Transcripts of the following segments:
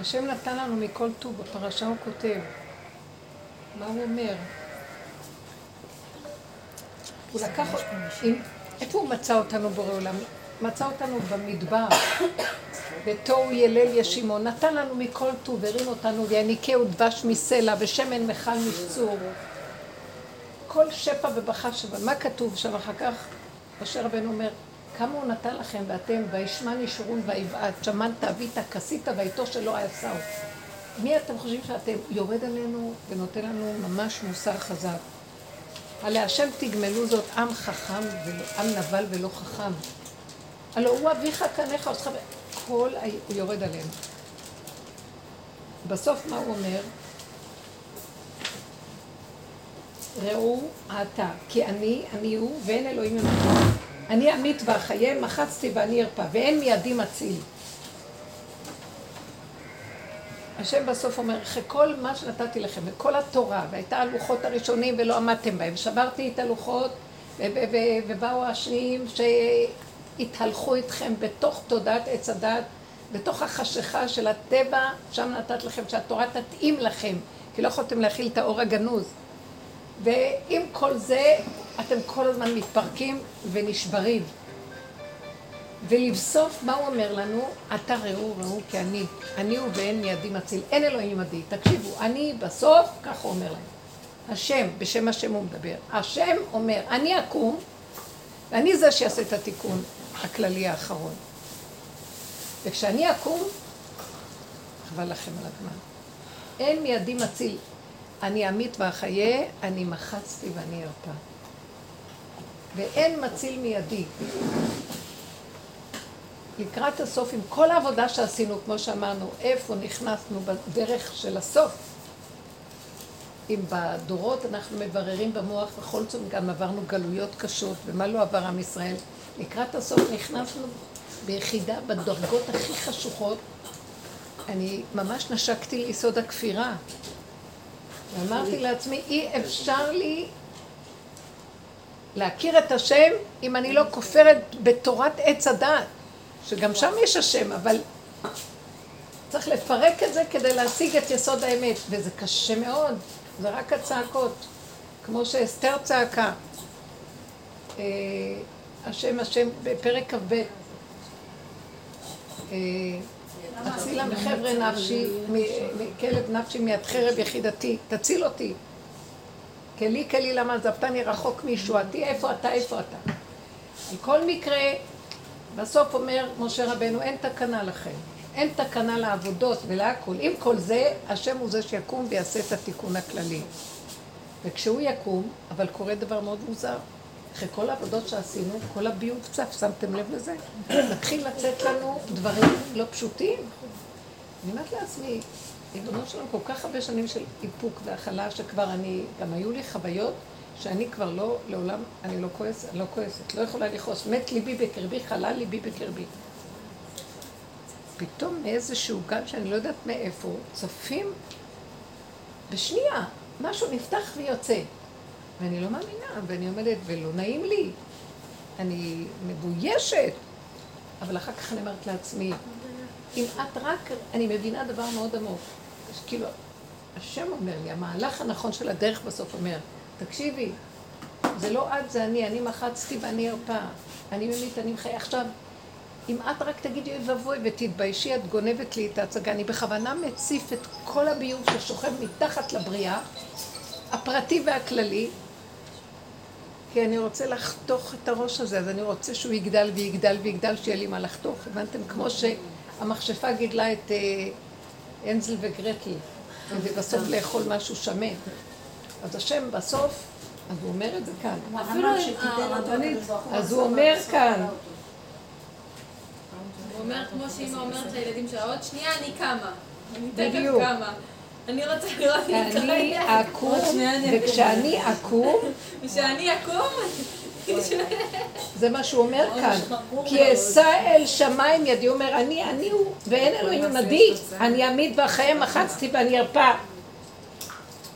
השם נתן לנו מכל טוב, בפרשה הוא כותב. מה הוא אומר? הוא לקח... איפה הוא מצא אותנו בורא עולם? מצא אותנו במדבר, בתוהו ילל ישימו, נתן לנו מכל טוב, הרים אותנו, ויניקהו דבש מסלע, ושמן מכל משצור. כל שפע ובכה שבא. מה כתוב שם אחר כך? משה רבנו אומר, כמה הוא נתן לכם ואתם, וישמן ישורון ויבעט, שמנת, אבית, כסית, ואיתו שלא עשהו. מי אתם חושבים שאתם? יורד עלינו ונותן לנו ממש מוסר חזק. על השם תגמלו זאת עם חכם, עם נבל ולא חכם. הלא הוא אביך קניך, כל ה... הוא יורד עלינו. בסוף מה הוא אומר? ראו אתה, כי אני, אני הוא, ואין אלוהים ממנו. אני אמית ואחיה, מחצתי ואני ארפא, ואין מידי מציל. השם בסוף אומר, אחרי כל מה שנתתי לכם, וכל התורה, והייתה הלוחות הראשונים ולא עמדתם בהם, שברתי את הלוחות, ובאו השניים שהתהלכו איתכם בתוך תודעת עץ הדת, בתוך החשיכה של הטבע, שם נתת לכם שהתורה תתאים לכם, כי לא יכולתם להכיל את האור הגנוז. ועם כל זה, אתם כל הזמן מתפרקים ונשברים. ולבסוף, מה הוא אומר לנו? אתה ראו, ראו כי אני, אני הוא ואין מידי מציל, אין אלוהים עדי. תקשיבו, אני בסוף, ככה הוא אומר להם. השם, בשם השם הוא מדבר. השם אומר, אני אקום, ואני זה שיעשה את התיקון הכללי האחרון. וכשאני אקום, חבל לכם על הזמן. אין מידי מציל. אני אמית ואחיה, אני מחצתי ואני ארפא. ואין מציל מידי. לקראת הסוף, עם כל העבודה שעשינו, כמו שאמרנו, איפה נכנסנו בדרך של הסוף. אם בדורות אנחנו מבררים במוח בכל זאת גם עברנו גלויות קשות, ומה לא עבר עם ישראל, לקראת הסוף נכנסנו ביחידה בדרגות הכי חשוכות. אני ממש נשקתי ליסוד הכפירה. ואמרתי לעצמי, אי אפשר לי להכיר את השם אם אני לא כופרת בתורת עץ הדת. שגם שם יש השם, אבל צריך לפרק את זה כדי להשיג את יסוד האמת, וזה קשה מאוד, זה רק הצעקות, כמו שאסתר צעקה. אה, השם, השם, בפרק כ"ב, אה, הצילה מחבר'ה נפשי, מכלב נפשי מיד חרב יחידתי, תציל אותי. כלי כלי למה עזבתני רחוק מישועתי, איפה אתה, איפה אתה. על כל מקרה, בסוף אומר משה רבנו, אין תקנה לכם. אין תקנה לעבודות ולהכול. עם כל זה, השם הוא זה שיקום ויעשה את התיקון הכללי. וכשהוא יקום, אבל קורה דבר מאוד מוזר. אחרי כל העבודות שעשינו, כל הביוב צף, שמתם לב לזה? מתחיל לצאת לנו דברים לא פשוטים. אני אומרת לעצמי, ריבונו שלנו, כל כך הרבה שנים של איפוק והכלה, שכבר אני, גם היו לי חוויות שאני כבר לא, לעולם, אני לא כועסת, לא כועסת, לא יכולה לכעוס. מת ליבי בקרבי, חלל ליבי בקרבי. פתאום מאיזשהו גל שאני לא יודעת מאיפה, צפים בשנייה, משהו נפתח ויוצא. ואני לא מאמינה, ואני עומדת, ולא נעים לי. אני מבוישת. אבל אחר כך אני אומרת לעצמי, אם את רק, אני מבינה דבר מאוד עמוק. כאילו, השם אומר לי, המהלך הנכון של הדרך בסוף אומר, תקשיבי, זה לא את, זה אני, אני מחצתי ואני ארפה. אני ממית, אני מחיה. עכשיו, אם את רק תגידי אוי ואבוי ותתביישי, את גונבת לי את ההצגה. אני בכוונה מציף את כל הביוב ששוכב מתחת לבריאה, הפרטי והכללי, כי אני רוצה לחתוך את הראש הזה, אז אני רוצה שהוא יגדל ויגדל ויגדל, שיהיה לי מה לחתוך. הבנתם? כמו שהמכשפה גידלה את אה, אנזל וגרטל, ובסוף לאכול משהו שמן. אז השם בסוף, אז הוא אומר את זה כאן. אפילו הרבנית, אז הוא אומר כאן. הוא אומר כמו שאימא אומרת לילדים שלה, עוד שנייה אני קמה. אני תכף קמה. אני רוצה לראות אם אני אקום, וכשאני אקום... וכשאני אקום... זה מה שהוא אומר כאן. כי אשא אל שמיים ידי, הוא אומר, אני, אני הוא, ואין אלוהים עמדי. אני אעמיד ואחיה מחצתי ואני ארפא.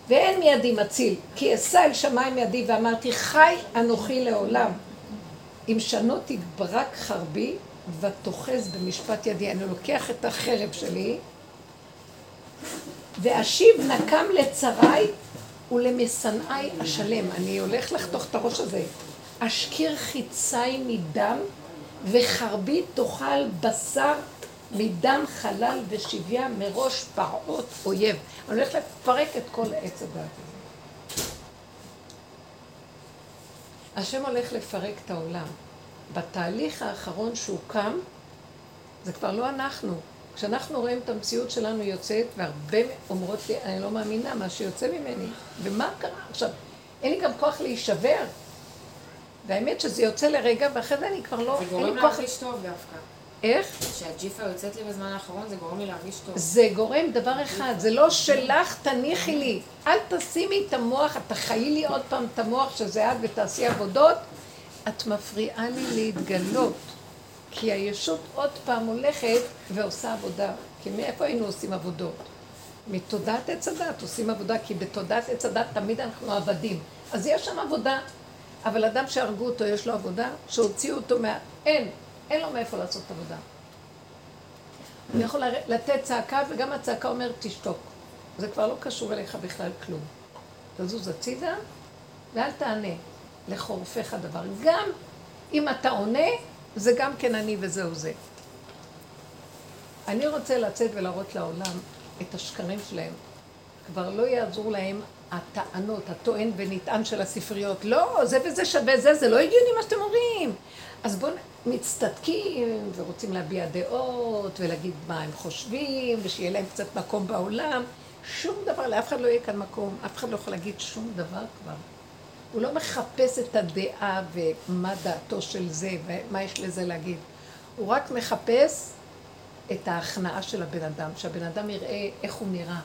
ואין מידי מציל, כי אשא אל שמיים ידי ואמרתי, חי אנוכי לעולם. אם שנות תתברק חרבי ותאחז במשפט ידי. אני לוקח את החרב שלי ואשיב נקם לצריי ולמשנאי אשלם. אני הולך לחתוך את הראש הזה. אשכיר חיצי מדם וחרבי תאכל בשר מדם חלל ושביה מראש פרעות אויב. אני הולך לפרק את כל עץ הדת הזה. השם הולך לפרק את העולם. בתהליך האחרון שהוא קם, זה כבר לא אנחנו. כשאנחנו רואים את המציאות שלנו יוצאת, והרבה אומרות לי, אני לא מאמינה מה שיוצא ממני, ומה קרה עכשיו? אין לי גם כוח להישבר. והאמת שזה יוצא לרגע, ואחרי זה אני כבר לא... זה גורם להרגיש טוב דווקא. איך? כשהג'יפה יוצאת לי בזמן האחרון, זה גורם לי להרגיש טוב. זה גורם דבר אחד, זה לא שלך, תניחי לי. אל תשימי את המוח, את תחיי לי עוד פעם את המוח שזה את ותעשי עבודות. את מפריעה לי להתגלות. כי הישות עוד פעם הולכת ועושה עבודה. כי מאיפה היינו עושים עבודות? מתודעת עץ הדת עושים עבודה, כי בתודעת עץ הדת תמיד אנחנו עבדים. אז יש שם עבודה, אבל אדם שהרגו אותו, יש לו עבודה, שהוציאו אותו מה... אין, אין לו מאיפה לעשות עבודה. הוא יכול לתת צעקה, וגם הצעקה אומרת, תשתוק. זה כבר לא קשור אליך בכלל כלום. תזוז הצידה, ואל תענה לחורפיך דבר. גם אם אתה עונה, זה גם כן אני וזהו זה. אני רוצה לצאת ולהראות לעולם את השקרים שלהם. כבר לא יעזור להם הטענות, הטוען ונטען של הספריות. לא, זה וזה שווה זה, זה לא הגיוני מה שאתם אומרים. אז בואו מצטדקים ורוצים להביע דעות ולהגיד מה הם חושבים ושיהיה להם קצת מקום בעולם. שום דבר, לאף אחד לא יהיה כאן מקום, אף אחד לא יכול להגיד שום דבר כבר. הוא לא מחפש את הדעה ומה דעתו של זה ומה יש לזה להגיד. הוא רק מחפש את ההכנעה של הבן אדם, שהבן אדם יראה איך הוא נראה.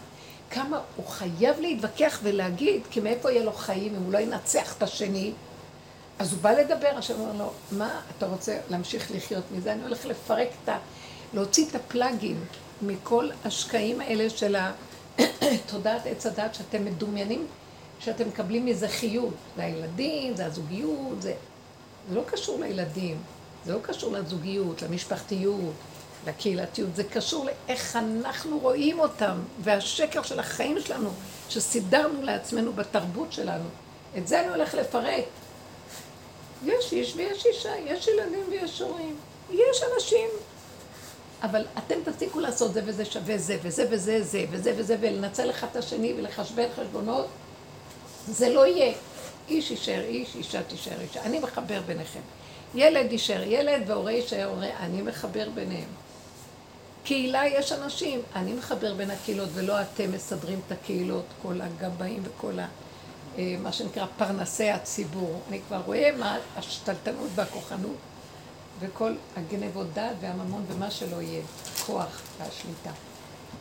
כמה הוא חייב להתווכח ולהגיד, כי מאיפה יהיה לו חיים אם הוא לא ינצח את השני? אז הוא בא לדבר, השם אומר לו, מה אתה רוצה להמשיך לחיות מזה? אני הולך לפרק את ה... להוציא את הפלאגים מכל השקעים האלה של תודעת עץ הדת שאתם מדומיינים שאתם מקבלים מזה חיות. זה הילדים, זה הזוגיות, זה... זה לא קשור לילדים, זה לא קשור לזוגיות, למשפחתיות, לקהילתיות, זה קשור לאיך אנחנו רואים אותם, והשקר של החיים שלנו, שסידרנו לעצמנו בתרבות שלנו. את זה אני הולך לפרק. יש איש ויש אישה, יש ילדים ויש הורים, יש אנשים. אבל אתם תפסיקו לעשות זה וזה שווה זה, וזה וזה זה, וזה וזה, ולנצל אחד את השני ולחשבן חשבונות, זה לא יהיה. איש יישאר איש, אישה תישאר אישה. אני מחבר ביניכם. ילד יישאר ילד והורה יישאר הורה, אני מחבר ביניהם. קהילה יש אנשים, אני מחבר בין הקהילות ולא אתם מסדרים את הקהילות, כל הגבאים וכל ה... אה, מה שנקרא פרנסי הציבור. אני כבר רואה מה השתלטנות והכוחנות וכל הגנבות דעת והממון ומה שלא יהיה, כוח והשליטה.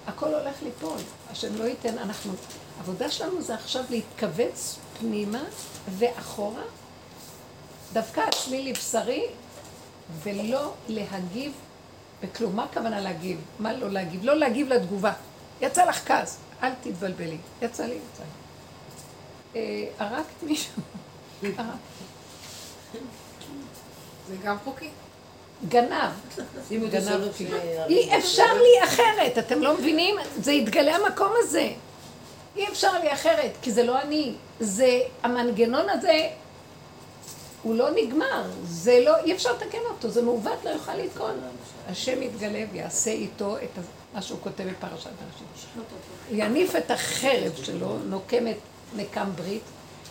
הכל הולך ליפול. השם לא ייתן, אנחנו... העבודה שלנו זה עכשיו להתכווץ פנימה ואחורה, דווקא עצמי לבשרי, ולא להגיב בכלום. מה הכוונה להגיב? מה לא להגיב? לא להגיב לתגובה. יצא לך כעס, אל תתבלבלי. יצא לי, יצא לי. אה, הרגת מישהו? זה גם חוקי. גנב. גנב אותי. אי אפשר לי אחרת, אתם לא מבינים? זה יתגלה המקום הזה. אי אפשר לי אחרת, כי זה לא אני. זה, המנגנון הזה, הוא לא נגמר. זה לא, אי אפשר לתקן אותו, זה מעוות, לא יוכל לתקון. השם יתגלה ויעשה איתו את מה שהוא כותב בפרשת הראשית. יניף את החרב שלו, נוקמת נקם ברית,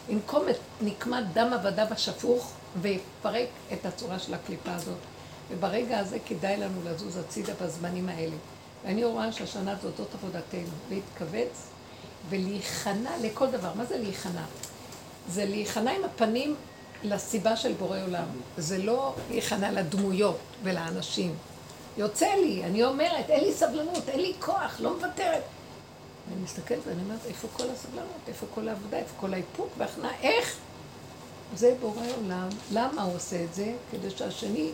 ינקום את נקמת דם עבדיו השפוך ויפרק את הצורה של הקליפה הזאת. וברגע הזה כדאי לנו לזוז הצידה בזמנים האלה. ואני רואה שהשנה הזאת זאת עבודתנו, להתכווץ ולהיכנע לכל דבר. מה זה להיכנע? זה להיכנע עם הפנים לסיבה של בורא עולם. זה לא להיכנע לדמויות ולאנשים. יוצא לי, אני אומרת, אין לי סבלנות, אין לי כוח, לא מוותרת. אני מסתכלת ואני אומרת, איפה כל הסבלנות? איפה כל העבודה? איפה כל האיפוק והכנעה? איך? זה בורא עולם. למה הוא עושה את זה? כדי שהשני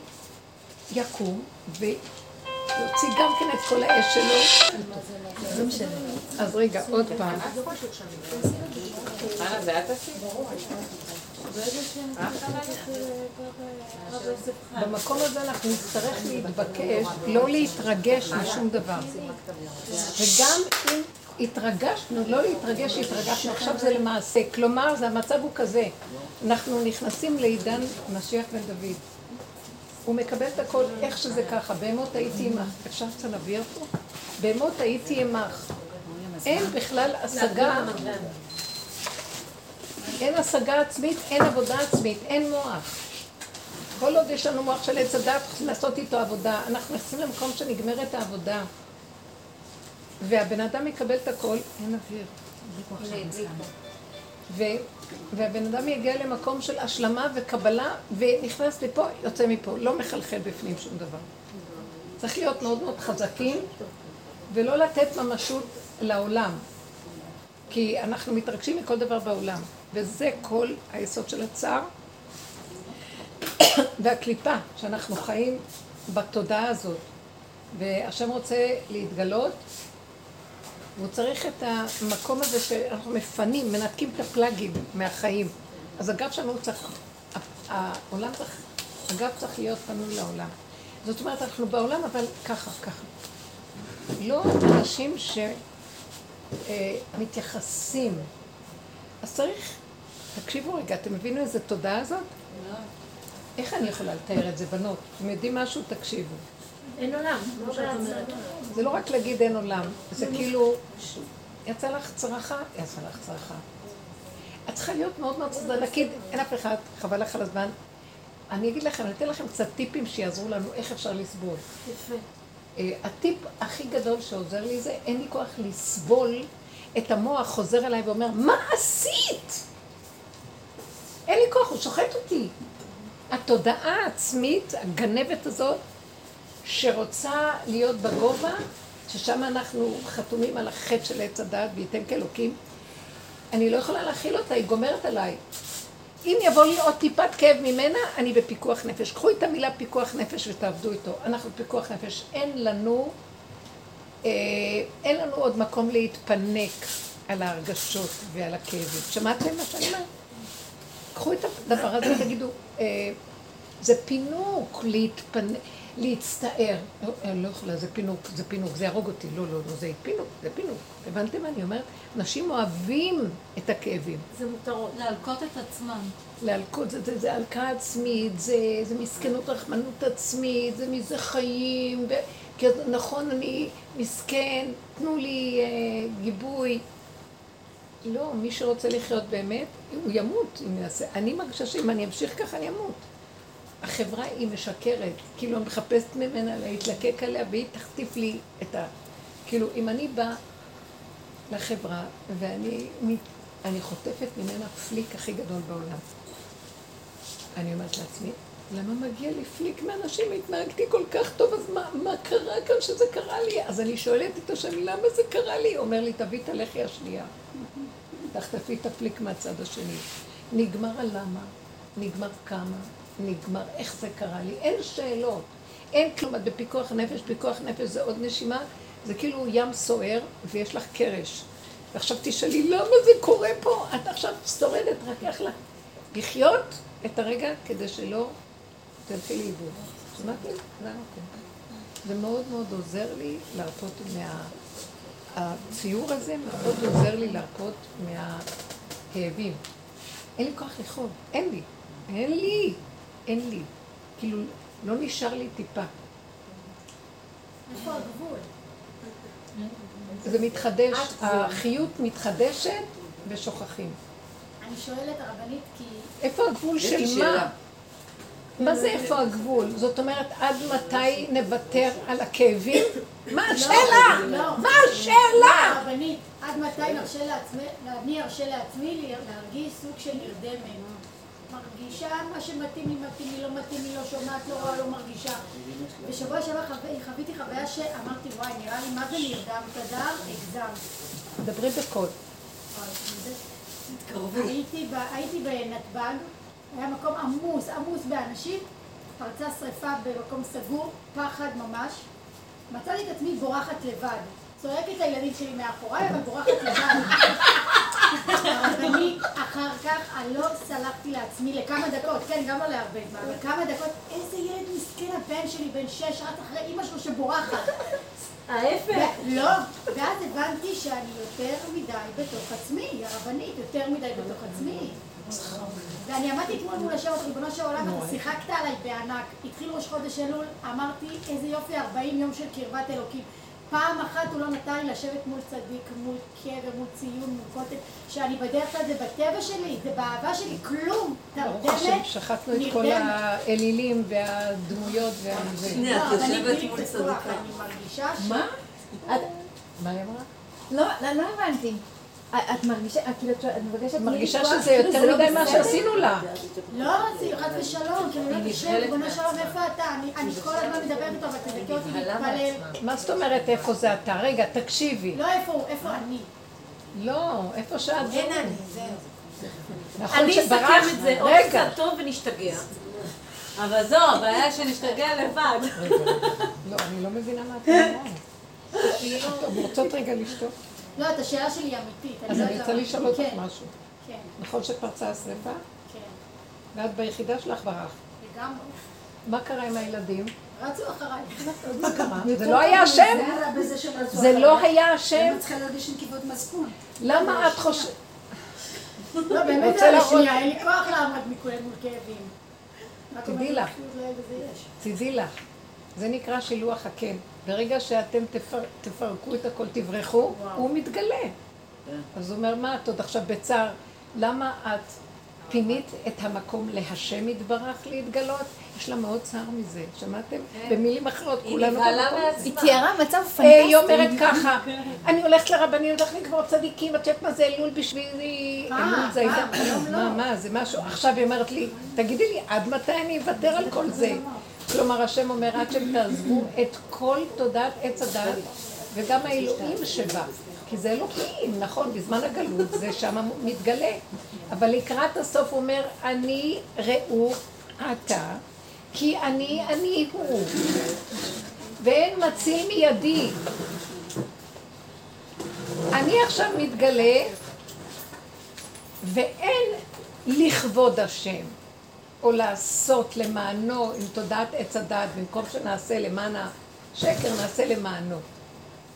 יקום ויוציא גם כן את כל האש שלו. אז רגע, עוד פעם. במקום הזה אנחנו נצטרך להתבקש, לא להתרגש משום דבר. וגם אם התרגשנו, לא להתרגש, התרגשנו, עכשיו זה למעשה. כלומר, זה המצב הוא כזה, אנחנו נכנסים לעידן משיח בן דוד. הוא מקבל את הכל איך שזה ככה, בהמות הייתי עמך. אפשר קצת להביא אותו? בהמות הייתי עמך. אין בכלל השגה, אין השגה עצמית, אין עבודה עצמית, אין מוח. כל עוד יש לנו מוח של עץ הדת, לעשות איתו עבודה. אנחנו נכנסים למקום שנגמרת העבודה. והבן אדם מקבל את הכל, אין אוויר. והבן אדם יגיע למקום של השלמה וקבלה, ונכנס לפה, יוצא מפה, לא מחלחל בפנים שום דבר. צריך להיות מאוד מאוד חזקים, ולא לתת ממשות לעולם. כי אנחנו מתרגשים מכל דבר בעולם, וזה כל היסוד של הצער. והקליפה, שאנחנו חיים בתודעה הזאת, והשם רוצה להתגלות, והוא צריך את המקום הזה שאנחנו מפנים, מנתקים את הפלאגים מהחיים. אז הגב שלנו צריך, העולם צריך, הגב צריך להיות פנוי לעולם. זאת אומרת, אנחנו בעולם, אבל ככה, ככה. לא אנשים שמתייחסים. אה, אז צריך, תקשיבו רגע, אתם מבינים איזה תודעה זאת? לא. איך אני יכולה לתאר את זה, בנות? אתם יודעים משהו? תקשיבו. אין עולם, זה לא רק להגיד אין עולם, זה כאילו, יצא לך צרחה? יצא לך צרחה. את צריכה להיות מאוד מאוד צרחה, להגיד, אין אף אחד, חבל לך על הזמן. אני אגיד לכם, אני אתן לכם קצת טיפים שיעזרו לנו איך אפשר לסבול. יפה. אה, הטיפ הכי גדול שעוזר לי זה, אין לי כוח לסבול את המוח חוזר אליי ואומר, מה עשית? אין לי כוח, הוא שוחט אותי. התודעה העצמית, הגנבת הזאת, שרוצה להיות בגובה, ששם אנחנו חתומים על החטא של עץ הדעת וייתן כאלוקים, אני לא יכולה להכיל אותה, היא גומרת עליי. אם יבוא לי עוד טיפת כאב ממנה, אני בפיקוח נפש. קחו את המילה פיקוח נפש ותעבדו איתו. אנחנו בפיקוח נפש. אין לנו, אה, אין לנו עוד מקום להתפנק על ההרגשות ועל הכאבים. שמעתם מה שאני אומרת? קחו את הדבר הזה ותגידו, אה, זה פינוק להתפנק. להצטער. לא, אני לא יכולה, זה פינוק, זה פינוק, זה יהרוג אותי. לא, לא, לא, זה פינוק, זה פינוק. הבנתם מה אני אומרת? אנשים אוהבים את הכאבים. זה מותרות. להלקות את עצמם. להלקות, זה, זה, זה הלקה עצמית, זה, זה מסכנות רחמנות עצמית, זה מזה חיים, ו... כי נכון, אני מסכן, תנו לי אה, גיבוי. לא, מי שרוצה לחיות באמת, הוא ימות אם יעשה. אני מרגישה שאם אני אמשיך ככה, אני אמות. החברה היא משקרת, כאילו אני מחפשת ממנה להתלקק עליה והיא תחטיף לי את ה... כאילו, אם אני באה לחברה ואני אני חוטפת ממנה פליק הכי גדול בעולם, אני אומרת לעצמי, למה מגיע לי פליק מאנשים? התנהגתי כל כך טוב, אז מה, מה קרה כאן שזה קרה לי? אז אני שואלת את השם, למה זה קרה לי? אומר לי, תביא את הלחי השנייה. תחטפי את הפליק מהצד השני. נגמר הלמה, נגמר כמה, נגמר, איך זה קרה לי, אין שאלות, אין כלום, את בפיקוח נפש, פיקוח נפש זה עוד נשימה, זה כאילו ים סוער ויש לך קרש. ועכשיו תשאלי, למה זה קורה פה? את עכשיו שורדת, רק איך לך לחיות את הרגע כדי שלא תלכי לאיבוד. שמעתי? זה המקום. זה מאוד מאוד עוזר לי להרפות מה... הציור הזה מאוד עוזר לי להרפות מהכאבים. אין לי כוח לכאוב, אין לי. אין לי. אין לי. כאילו, לא נשאר לי טיפה. איפה הגבול? זה מתחדש, החיות מתחדשת ושוכחים. אני שואלת הרבנית כי... איפה הגבול של מה? מה זה איפה הגבול? זאת אומרת, עד מתי נוותר על הכאבים? מה לא, השאלה? לא. מה השאלה? הרבנית, עד מתי נרשה לעצמי, אני ארשה לעצמי להרגיש סוג של נרדמת. מרגישה מה שמתאים לי, מתאים לי, לא מתאים לי, לא שומעת, לא רואה, לא מרגישה. בשבוע שעבר חוויתי חוויה שאמרתי, וואי, נראה לי מה זה נרדם תדר, הגזמת. דברי בקול. הייתי בנתב"ג, היה מקום עמוס, עמוס באנשים, פרצה שריפה במקום סגור, פחד ממש. מצאתי את עצמי בורחת לבד. צועקת לילדים שלי מאחוריי, אבל בורחת לבד. ואני אחר כך, אני לא סלחתי לעצמי לכמה דקות, כן, גם לא להרבה זמן, אבל כמה דקות, איזה ילד מסכן הבן שלי, בן שש, רק אחרי אימא שלו שבורחת. ההפך. לא, ואז הבנתי שאני יותר מדי בתוך עצמי, הרבנית, יותר מדי בתוך עצמי. ואני עמדתי אתמול מול השעות, ריבונו של עולם, אתה שיחקת עליי בענק. התחיל ראש חודש אלול, אמרתי, איזה יופי, 40 יום של קרבת אלוקים. פעם אחת הוא לא נתן לי לשבת מול צדיק, מול קבר, מול ציון, מול כותל, שאני בדרך כלל זה בטבע שלי, זה באהבה שלי, כלום. ברוך השם, שחטנו את כל האלילים והדמויות את לא, אבל אני יושבת מול צדיקה. אני מרגישה ש... מה? מה היא אמרה? לא, לא, לא הבנתי. את מרגישה, כאילו, את מבקשת... את מרגישה שזה כאילו, יותר לא מדי מה? שעשינו לה. לא רציתי, חס ושלום, כי אני אומרת, השם, ריבונו של עולם, איפה אתה? אני- אני כל הזמן מדברת איתו, אבל תזכה אותי להתפלל. מה זאת אומרת איפה זה אתה? רגע, תקשיבי. לא איפה הוא, איפה אני? לא, איפה שאת אין. אני, זהו. נכון אני שברח... אסכם את זה, או. קצת טוב ונשתגע. אבל זו, הבעיה שנשתגע לבד. לא, אני לא מבינה מה את אומרת. אתם רוצות רגע לשתוק? לא, את השאלה שלי היא אמיתית. אז לא אני רוצה לשאול אותך כן, משהו. כן, נכון שפרצה השרפה? כן, ואת ביחידה שלך ברחת. לגמרי. מה קרה עם הילדים? רצו אחריי. מה קרה? זה לא היה השם? זה לא. היה השם? אני צריכה להרגיש עם כיבוד מצפון. למה את חושבת... לא, באמת אין לי כוח לעמוד מכולם מול כאבים. תדעי לך. פשוט לא בזה יש. תדעי לך, זה נקרא שילוח הקן. ברגע שאתם תפר, תפרקו את הכל, תברחו, הוא מתגלה. אז הוא אומר, מה את עוד עכשיו בצער? למה את פינית את המקום להשם יתברך להתגלות? יש לה מאוד צער מזה, שמעתם? במילים אחרות, היא כולנו נבהלה במקום הזה. מעצמה. היא תיארה מצב אה, פנטסטי. היא אומרת ככה, אני הולכת לרבנים, אני הולכת לקבור צדיקים, את יודעת מה זה אלול בשבילי? פעם, אלול זה הייתה... היום לא. מה, מה, זה משהו? עכשיו היא אומרת לי, תגידי לי, עד מתי אני אוותר על כל זה? כלומר, השם אומר, עד שהם תעזבו את כל תודעת עץ הדת, וגם האלוהים שבה. כי זה אלוהים, נכון, בזמן הגלות זה שם מתגלה. אבל לקראת הסוף הוא אומר, אני ראו אתה, כי אני אני הוא. ואין מציל מידי. אני עכשיו מתגלה, ואין לכבוד השם, או לעשות למענו עם תודעת עץ הדת, במקום שנעשה למען השקר, נעשה למענו.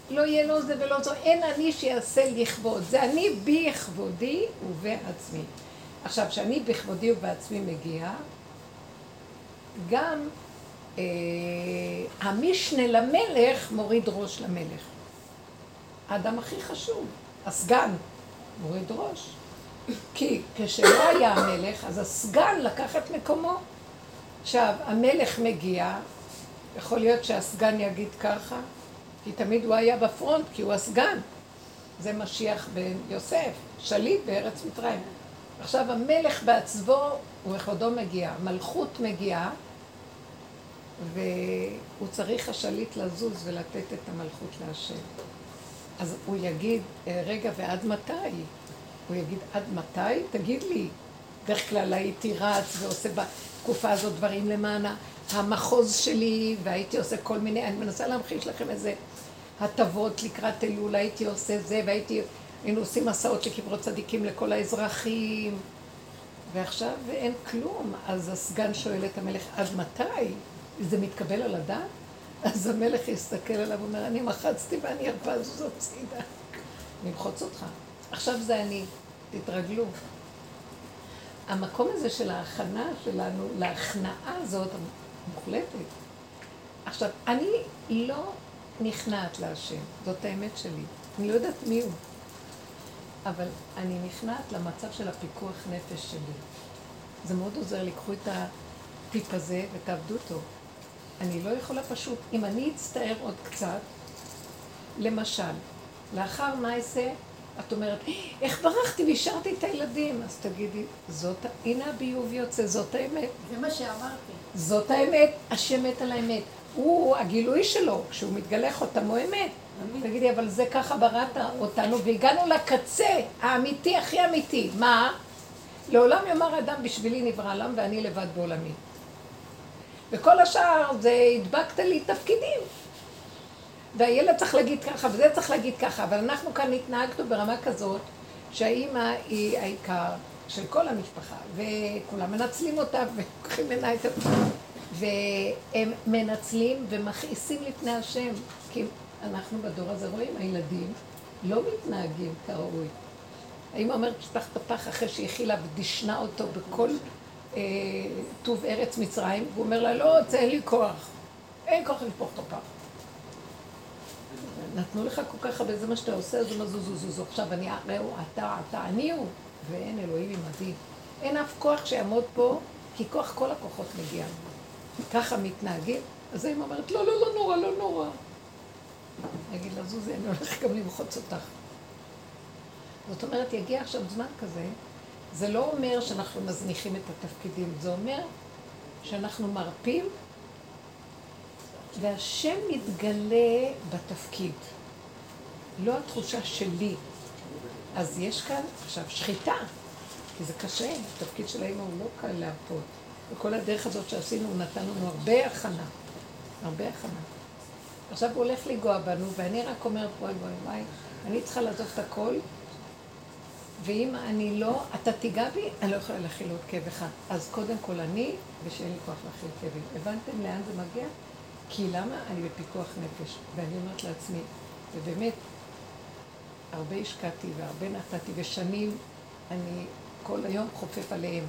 לא יהיה לו זה ולא זו, אין אני שיעשה לכבוד, זה אני בכבודי ובעצמי. עכשיו, כשאני בכבודי ובעצמי מגיע, גם אה, המשנה למלך מוריד ראש למלך. האדם הכי חשוב, הסגן, מוריד ראש. כי כשלא היה המלך, אז הסגן לקח את מקומו. עכשיו, המלך מגיע, יכול להיות שהסגן יגיד ככה, כי תמיד הוא היה בפרונט, כי הוא הסגן. זה משיח בן יוסף, שליט בארץ מצרים. עכשיו המלך בעצבו ובכבודו מגיע, מלכות מגיעה, והוא צריך השליט לזוז ולתת את המלכות להשם. אז הוא יגיד, "אה, רגע, ועד מתי? הוא יגיד, עד מתי? תגיד לי. בדרך כלל הייתי רץ ועושה בתקופה הזאת דברים למען המחוז שלי, והייתי עושה כל מיני, אני מנסה להמחיש לכם איזה הטבות לקראת אלול, הייתי עושה זה, והייתי, היינו עושים מסעות לקברות צדיקים לכל האזרחים, ועכשיו אין כלום. אז הסגן שואל את המלך, עד מתי? זה מתקבל על הדעת? אז המלך יסתכל עליו ואומר, אני מחצתי ואני ארפז הצידה. אני אמחוץ אותך. עכשיו זה אני, תתרגלו. המקום הזה של ההכנה שלנו, להכנעה הזאת המוחלטת. עכשיו, אני לא נכנעת להשם, זאת האמת שלי. אני לא יודעת מי הוא, אבל אני נכנעת למצב של הפיקוח נפש שלי. זה מאוד עוזר לי, קחו את הטיפ הזה ותעבדו אותו. אני לא יכולה פשוט, אם אני אצטער עוד קצת, למשל, לאחר מעשה, את אומרת, איך ברחתי והשארתי את הילדים? אז תגידי, זאת, הנה הביוב יוצא, זאת האמת. זה מה שאמרתי. זאת האמת, השם מת על האמת. הוא, הגילוי שלו, כשהוא מתגלה חותמו אמת. תגידי, אבל זה ככה בראת אותנו, והגענו לקצה האמיתי, הכי אמיתי. מה? לעולם יאמר אדם, בשבילי נברא עולם ואני לבד בעולמי. וכל השאר זה הדבקת לי תפקידים. והילד צריך להגיד ככה, וזה צריך להגיד ככה, אבל אנחנו כאן התנהגנו ברמה כזאת, שהאימא היא העיקר של כל המשפחה, וכולם מנצלים אותה, ולוקחים ממנה את ה... והם מנצלים ומכעיסים לפני השם, כי אנחנו בדור הזה רואים, הילדים, לא מתנהגים כראוי. האמא אומרת, פתח את הפח אחרי שהכילה ודישנה אותו בכל אה, טוב ארץ מצרים, והוא אומר לה, לא, זה אין לי כוח. אין כוח לשפוך את הפח. נתנו לך כל כך הרבה, זה מה שאתה עושה, אז מה זו זו זו זו. עכשיו אני, ראו, אתה, אתה, אני הוא, ואין אלוהים עמדי. אין אף כוח שיעמוד פה, כי כוח כל הכוחות מגיע. ככה מתנהגים, אז האמא אומרת, לא, לא, לא נורא, לא נורא. אגיד לה, זוזי, אני הולך גם למחוץ אותך. זאת אומרת, יגיע עכשיו זמן כזה, זה לא אומר שאנחנו מזניחים את התפקידים, זה אומר שאנחנו מרפים, והשם מתגלה בתפקיד. לא התחושה שלי. אז יש כאן עכשיו שחיטה, כי זה קשה, התפקיד של האמא הוא לא קל להרפות. וכל הדרך הזאת שעשינו, הוא נתן לנו הרבה הכנה. הרבה הכנה. עכשיו הוא הולך לנגוע בנו, ואני רק אומרת, וואי וואי וואי, אני צריכה לעזוב את הכל, ואם אני לא, אתה תיגע בי, אני לא יכולה להכיל עוד כאב אחד. אז קודם כל אני, ושאין לי כוח להכיל כאבים. הבנתם לאן זה מגיע? כי למה? אני בפיקוח נפש. ואני אומרת לעצמי, ובאמת, הרבה השקעתי והרבה נתתי, ושנים אני כל היום חופף עליהם.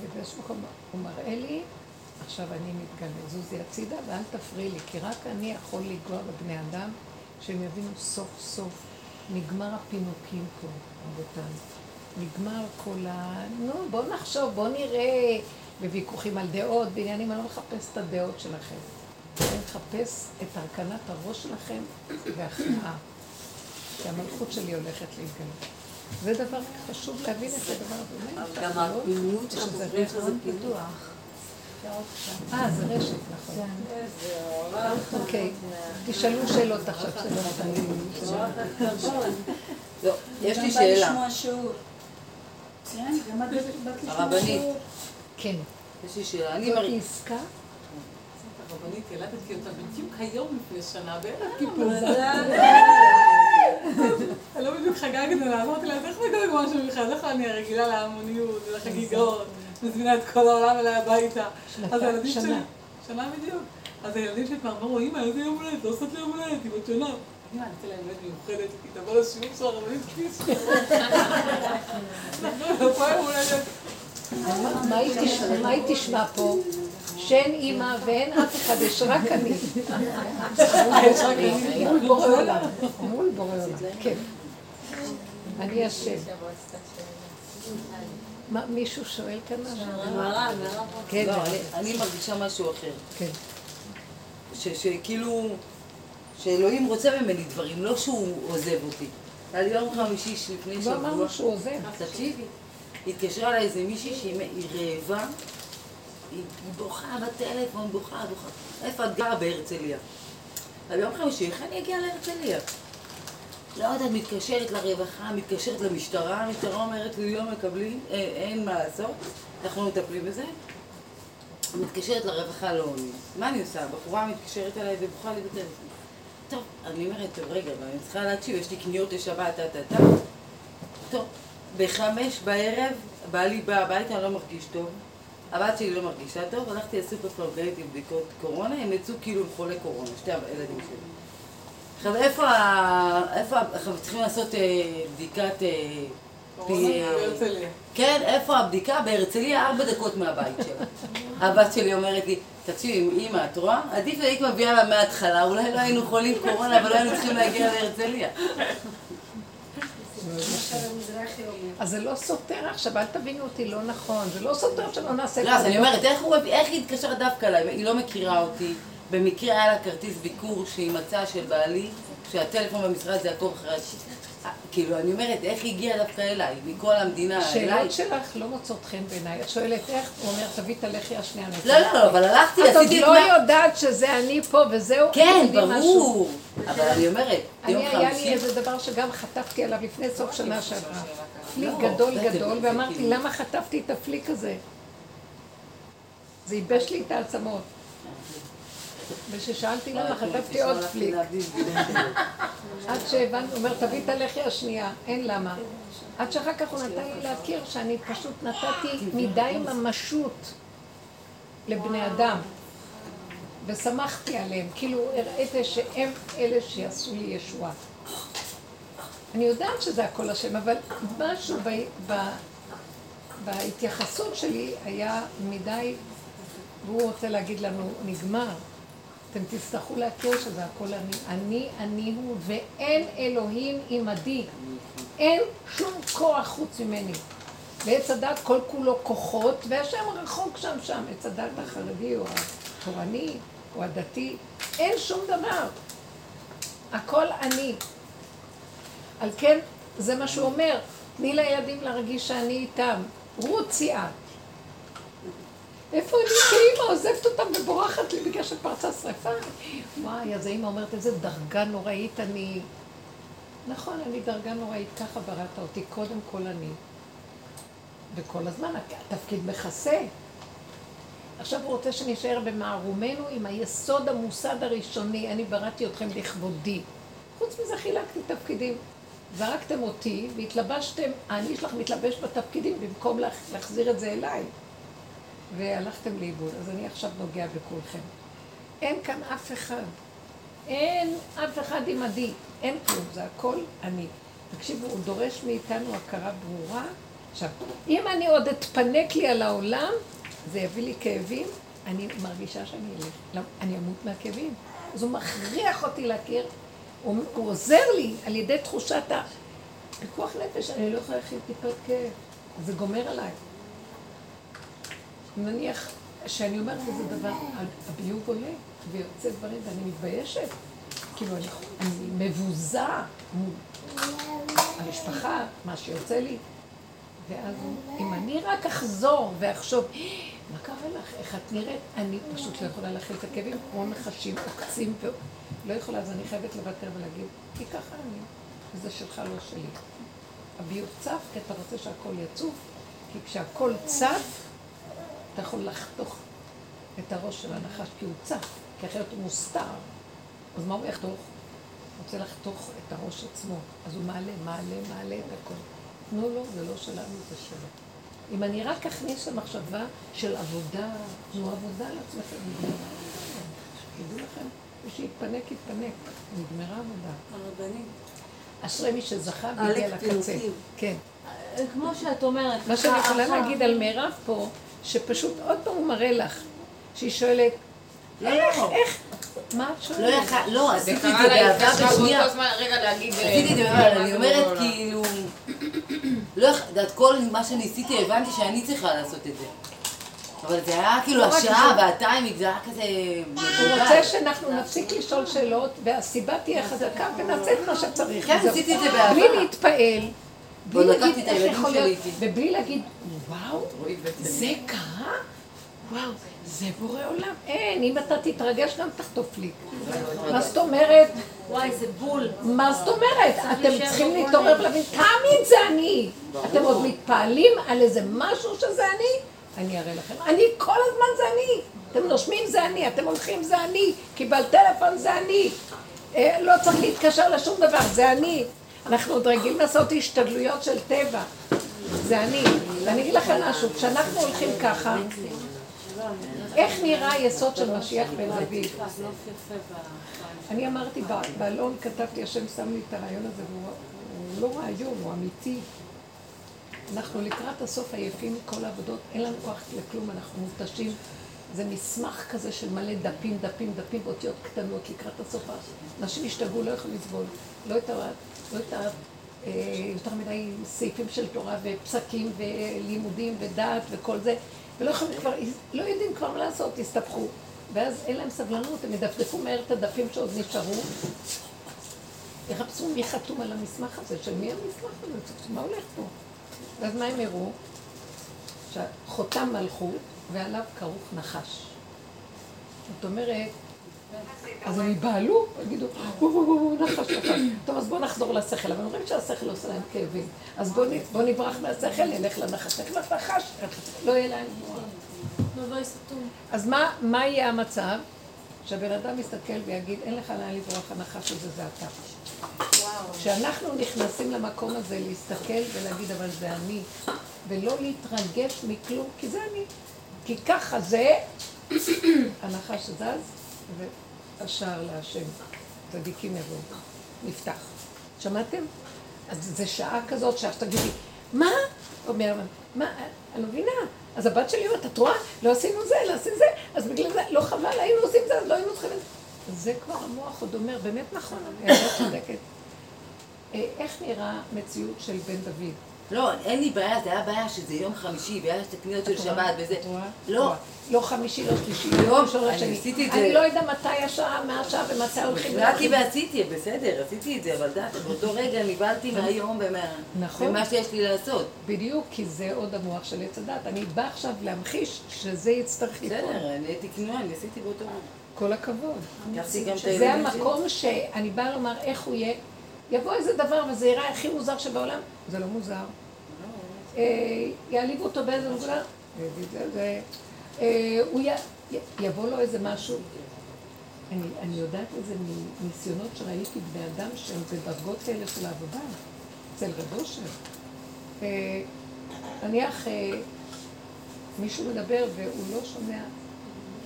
ובאיזשהו מקום הוא מראה לי, עכשיו אני מתגלה, זוזי הצידה ואל תפריעי לי, כי רק אני יכול לנגוע בבני אדם, שהם יבינו סוף סוף, נגמר הפינוקים פה, רבותיי. נגמר כל ה... נו, בואו נחשוב, בואו נראה בוויכוחים על דעות, בעניינים, אני לא מחפש את הדעות שלכם. אני מחפש את הרכנת הראש שלכם והכנעה. כי המלכות שלי הולכת להתגלות. זה דבר חשוב להבין את הדבר הזה. גם הפעילות שזה שאנחנו רשת פתוח. אה, זה רשת, נכון. אוקיי, תשאלו שאלות עכשיו לא, יש לי גם בא שאלה. לשמוע שיעור. כן, גם את באת לשמוע הרבנית. כן. יש לי שאלה. אני זאת מר... עסקה? הרבנית, ילדתי אותה בדיוק היום לפני שנה, בערב כיפור. אני לא בדיוק חגגת לה, אמרתי לה, איך חגג משהו מיוחד? איך אני רגילה להמוניות ולחגיגות, מזמינה את כל העולם אליי הביתה. אז הילדים שלי, שנה. בדיוק. אז הילדים שלי כבר אמרו, אמא, איזה יום הולדת, לא עושות לי יום הולדת, היא בת שנה. אמא, אני אתן להם הולדת מיוחדת, היא תבוא לשיעור של הרבנית כביש. אנחנו פה יום הולדת. מה- היא תשמע- פה? שאין אימא ואין אף אחד, יש רק אני. יש רק אני. מול בורא עולם. מול בורא עולם, כן. אני. מה, מישהו שואל כאן משהו? כן, לא, אני- מרגישה משהו אחר. כן. שכאילו, שאלוהים רוצה ממני דברים, לא שהוא עוזב אותי. על יום חמישי לפני לא שבוע, אמרנו שהוא עוזב. תקשיבי, התקשרה אליי איזה מישהי שהיא היא רעבה, היא בוכה בטלפון, בוכה, בוכה. איפה את גרה? בהרצליה. על יום חמישי, איך אני אגיע להרצליה? לא יודעת, מתקשרת לרווחה, מתקשרת למשטרה, המשטרה אומרת לי, לא מקבלים, אה, אין מה לעשות, אנחנו מטפלים בזה. מתקשרת לרווחה, לא עונים. מה אני עושה? הבחורה מתקשרת אליי ובוכה לי בטלפון. טוב, אני אומרת, טוב, רגע, אבל אני צריכה להקשיב, יש לי קניות לשבת, טה טה טה. טוב, בחמש בערב, בעלי בא הביתה, אני לא מרגיש טוב. הבת שלי לא מרגישה טוב, הלכתי לסופר פרגלית עם בדיקות קורונה, הם יצאו כאילו עם חולי קורונה, שתי הילדים שלי. עכשיו, איפה. איפה. אנחנו צריכים לעשות אה, בדיקת... אה, בהרצליה. כן, איפה הבדיקה? בהרצליה, ארבע דקות מהבית שלה. הבת שלי אומרת לי, תקשיבי, אמא, את רואה? עדיף היית מביאה לה מההתחלה, אולי לא היינו חולים קורונה, אבל לא היינו צריכים להגיע להרצליה. אז זה לא סותר עכשיו, אל תבינו אותי לא נכון, זה לא סותר שלא נעשה לא, אז אני אומרת, איך היא התקשרה דווקא אליי? היא לא מכירה אותי. במקרה היה לה כרטיס ביקור שהיא מצאה של בעלי, שהטלפון במשרד זה יעקב אחרי... כאילו, אני אומרת, איך היא הגיעה דווקא אליי? מכל המדינה אליי? השאלות שלך לא מוצאות חן בעיניי. את שואלת איך, הוא אומר, תביא את הלחי השנייה. לא, לא, לא, אבל הלכתי, את עוד עשיתי את לא מה... יודעת שזה אני פה וזהו. כן? ברור. אבל אני אומרת, יום אני, היה לי חמישי... איזה דבר שגם חטפתי עליו לפני סוף שנה שעברה. פליק לא, גדול גדול, ואמרתי, כאילו- למה חטפתי את הפליק הזה? זה ייבש לי את העצמות. וכששאלתי למה חטפתי עוד פליק, עד שהבנתי, הוא אומר, תביא את הלחי השנייה, אין למה. עד שאחר כך הוא נתן לי להכיר שאני פשוט נתתי מדי ממשות לבני אדם. ושמחתי עליהם, כאילו הראיתי שהם אלה שיעשו לי ישועה. אני יודעת שזה הכל השם, אבל משהו ב, ב, בהתייחסות שלי היה מדי, והוא רוצה להגיד לנו, נגמר. אתם תצטרכו להכיר שזה הכל אני. אני, אני הוא, ואין אלוהים עמדי. אין שום כוח חוץ ממני. לעץ הדת כל כולו כוחות, והשם רחוק שם שם, עץ הדת החרדי או התורני או הדתי, אין שום דבר. הכל אני. על כן, זה מה שהוא אומר, תני לילדים להרגיש שאני איתם, רוצי את. איפה אני כאימא עוזבת אותם ובורחת לי בגלל שפרצה שרפה? וואי, אז האימא אומרת, איזה דרגה נוראית אני... נכון, אני דרגה נוראית, ככה בראת אותי, קודם כל אני. וכל הזמן התפקיד מכסה. עכשיו הוא רוצה שנשאר במערומנו עם היסוד המוסד הראשוני, אני בראתי אתכם לכבודי. חוץ מזה חילקתי תפקידים. זרקתם אותי והתלבשתם, אני שלך מתלבש בתפקידים במקום להחזיר את זה אליי. והלכתם לאיבוד, אז אני עכשיו נוגע בכולכם. אין כאן אף אחד. אין אף אחד עימדי. אין כלום, זה הכל אני. תקשיבו, הוא דורש מאיתנו הכרה ברורה. עכשיו, אם אני עוד אתפנק לי על העולם, זה יביא לי כאבים, אני מרגישה שאני אלך. אני אמות מהכאבים. אז הוא מכריח אותי להכיר, הוא, הוא עוזר לי על ידי תחושת הפיקוח נפש, אני לא יכולה להכין טיפת כאב. זה גומר עליי. נניח שאני אומרת כזה דבר, הביוב עולה ויוצא דברים ואני מתביישת. כאילו, אני, אני מבוזה מול המשפחה, מה שיוצא לי. ואז אם אני רק אחזור ואחשוב, מה קרה לך? איך את נראית? אני פשוט לא יכולה להכיל את הכאבים כמו נחשים עוקצים ולא יכולה, אז אני חייבת לוותר ולהגיד, כי ככה אני, וזה שלך לא שלי. הביוב צף כי אתה רוצה שהכל יצוף, כי כשהכל צף, אתה יכול לחתוך את הראש של הנחש, כי הוא צף, כי אחרת הוא מוסתר. אז מה הוא יחתוך? הוא רוצה לחתוך את הראש עצמו. אז הוא מעלה, מעלה, מעלה את הכל. תנו לו, זה לא שלנו, זה שלו. אם אני רק אכניס למחשבה של עבודה, תנו עבודה לעצמכם, נגמרה תדעו לכם, מי שיתפנק, יתפנק. נגמרה עבודה. הרבנית. אשרי מי שזכה והגיע לקצה. כן. כמו שאת אומרת. מה שאני יכולה להגיד על מירב פה, שפשוט עוד פעם הוא מראה לך, שהיא שואלת, איך, איך, מה את לא שואלת? לא, זה עשיתי את זה באהבה התקשרה בשנייה. רגע להגיד... אה, עשיתי את זה, זה אני אומרת. כאילו, לא, את כל מה שניסיתי הבנתי שאני צריכה לעשות את זה. אבל זה היה כאילו לא השעה. והטיימינג, זה היה כזה הוא. רוצה שאנחנו נפסיק לשאול שאלות, והסיבה תהיה חזקה, ונעשה את מה שצריך. כן. עשיתי את זה באהבה. בלי להתפעל, בלי להגיד איך יכול להיות. ובלי להגיד, וואו, זה קרה? וואו, זה בורא עולם. אין, אם אתה תתרגש גם תחטוף לי. מה זאת אומרת? וואי, זה בול. מה זאת אומרת? אתם צריכים. להתעורר ולהבין, תמיד זה אני. אתם עוד מתפעלים על איזה משהו שזה אני? אני אראה לכם. אני, כל הזמן זה אני. אתם נושמים זה אני, אתם הולכים זה אני, קיבל טלפון זה אני. אה, לא צריך להתקשר לשום דבר, זה אני. אנחנו עוד רגילים לעשות השתדלויות של טבע. זה אני. ואני אגיד לכם משהו, כשאנחנו הולכים ככה, איך נראה היסוד של משיח בן דוד? אני אמרתי, באלון כתבתי, השם שם לי את הרעיון הזה, והוא הוא לא רעיון, הוא אמיתי. אנחנו לקראת הסוף עייפים מכל העבודות, אין לנו כוח לכלום, אנחנו מותשים. זה מסמך כזה של מלא דפים, דפים, דפים, באותיות קטנות לקראת הסוף. אנשים השתגעו, לא יכולים לסבול. לא את. לא יותר מדי סעיפים של תורה ופסקים ולימודים ודעת וכל זה, ולא יכולים כבר, לא יודעים כבר מה לעשות, הסתבכו. ואז אין להם סבלנות, הם ידפדפו מהר את הדפים שעוד נשארו, יחפשו מי חתום על המסמך הזה, של מי המסמך הזה, מה הולך פה? ואז מה הם הראו? שחותם מלכות ועליו כרוך נחש. זאת אומרת, אז הם ייבהלו, יגידו, וואו וואו וואו, נחש, נחש. טוב, אז בואו נחזור לשכל, אבל אומרים שהשכל עושה להם כאבים. אז בואו בוא נברח מהשכל, נלך לנחש. נלך לנחש, לא יהיה להם מוח. מבוי סתום. אז מה, מה יהיה המצב? שהבן אדם יסתכל ויגיד, אין לך לאן לברוח, הנחש הזה זה אתה. כשאנחנו נכנסים למקום הזה להסתכל ולהגיד, אבל זה אני, ולא להתרגש מכלום, כי זה אני. כי ככה זה, הנחש זז, והשער להשם, צדיקים יבואו, נפתח. שמעתם? אז זה שעה כזאת שאף תגידי, מה? אומר, מה? אני לא מבינה. אז הבת שלי אומרת, את רואה? לא עשינו זה, לא עשינו זה, אז בגלל זה, לא חבל, היינו עושים זה, אז לא היינו צריכים את זה. זה כבר המוח עוד אומר, באמת נכון, אני לא צודקת. אה, איך נראה מציאות של בן דוד? לא, אין לי בעיה, זה היה בעיה שזה יום חמישי, והיה את הקניות של? שבת וזה. לא, לא חמישי, לא שלישי, לא, ראשון, לא אני שני. עשיתי את זה. אני לא יודע מתי השעה, מה השעה ומתי הולכים. החלטתי ועשיתי, בסדר, עשיתי את זה, אבל דעת, באותו רגע נבהלתי מהיום ומה... נכון. ומה שיש לי לעשות. בדיוק, כי זה עוד המוח של עץ הדת. אני באה עכשיו להמחיש שזה יצטרך לפעול. בסדר, אני הייתי כנועה, אני עשיתי באותו רגע. כל הכבוד. זה. המקום שאני באה לומר איך הוא יהיה. יבוא איזה דבר וזה יראה הכי מוזר שבעולם, זה לא מוזר. אה, יעליבו אותו באיזה נקודה, זה- אה, הוא יבוא לו איזה משהו. אני, יודעת את זה מניסיונות שראיתי בני אדם שהם בדרגות כאלה של העבודה, אצל רב אושר. אה, נניח אה, מישהו מדבר והוא לא שומע,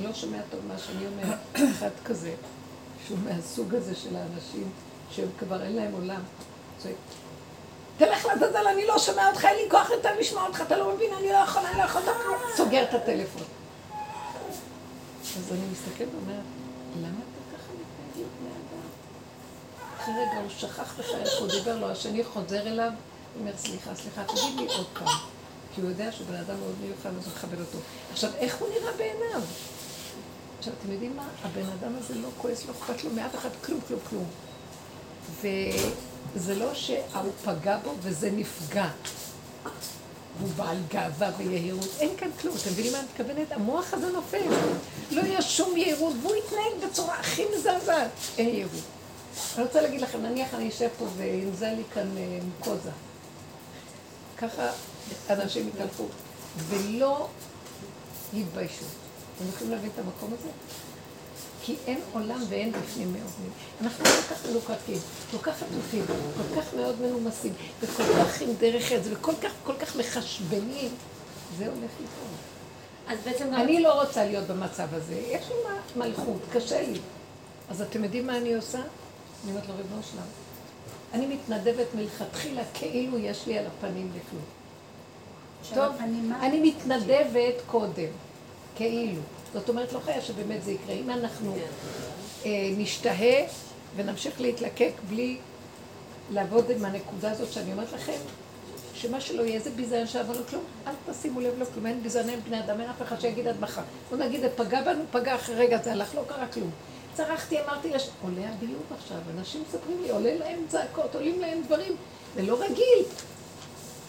לא שומע טוב מה שאני אומרת, אחד כזה, שהוא מהסוג הזה של האנשים שהם כבר אין להם עולם. תלך לעזאזל, אני לא שומע אותך, אין לי כוח יותר לשמוע אותך, אתה לא מבין, אני לא יכולה, אני לא יכולה, סוגר את הטלפון. אז אני מסתכלת ואומרת, למה אתה ככה מתנהג לבני אדם? אחרי רגע הוא שכח בכלל איך הוא דיבר לו, השני חוזר אליו, הוא אומר, סליחה, סליחה, תגיד לי עוד פעם. כי הוא יודע שהוא בן אדם מאוד מיוחד, אז הוא מכבד אותו. עכשיו, איך הוא נראה בעיניו? עכשיו, אתם יודעים מה? הבן אדם הזה לא כועס, לא אכפת לו מאף אחד, כלום, כלום, כלום. וזה לא שהוא פגע בו וזה נפגע. הוא בעל גאווה ויהירות, אין כאן כלום. אתם מבינים מה אני מתכוונת? המוח הזה נופל. לא יהיה שום יהירות, והוא יתנהג בצורה הכי מזעזעת. אין יהירות. אני רוצה להגיד לכם, נניח אני אשב פה וינזל לי כאן אה, מוקוזה. ככה אנשים יתהלכו, ולא יתביישו. אתם יכולים להבין את המקום הזה? כי אין עולם ואין בפנים מאובנים. אנחנו כל כך מלוקקים, כל כך עטופים, כל כך מאוד מנומסים, וכל כך עם דרך ארץ, וכל כך, כל כך מחשבנים, זה הולך לקרות. אז בעצם. אני לא רוצה להיות במצב הזה, יש לי מלכות, קשה לי. אז אתם יודעים מה אני עושה? אני אומרת לו, ריבונו שלם, אני מתנדבת מלכתחילה כאילו יש לי על הפנים לכלום. טוב, אני מתנדבת קודם, כאילו. זאת אומרת, לא חייב שבאמת זה יקרה. אם אנחנו אה, נשתהה ונמשיך להתלקק בלי לעבוד עם הנקודה הזאת שאני אומרת לכם, שמה שלא יהיה זה ביזיון שעבר לו כלום. אל תשימו לב לו כלום, אין ביזיון, אין בני אדם, אין אף אחד שיגיד עד מחר. בוא נגיד, זה פגע בנו, פגע אחרי רגע, זה הלך, לא קרה כלום. צרחתי, אמרתי, יש... עולה הביוב עכשיו, אנשים מספרים לי, עולה להם צעקות, עולים להם דברים, זה לא רגיל.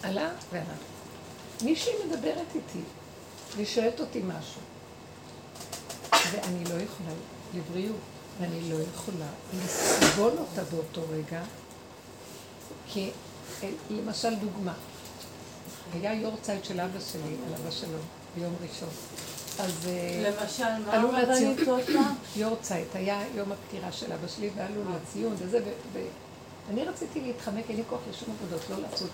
עלה ועלה. מישהי מדברת איתי, והיא שואלת אותי משהו. ואני לא יכולה, לבריאות, ואני לא יכולה לסבול אותה באותו רגע, כי, אה, למשל דוגמה, היה יורצייט של אבא שלי, על אבא שלו, ביום ראשון. אז אה, למשל, מה עלו לציון? יורצייט, היה יום הפטירה של אבא שלי, ועלו לציון וזה, ואני רציתי להתחמק, אין לי כוח לשום עבודות, לא לצוד.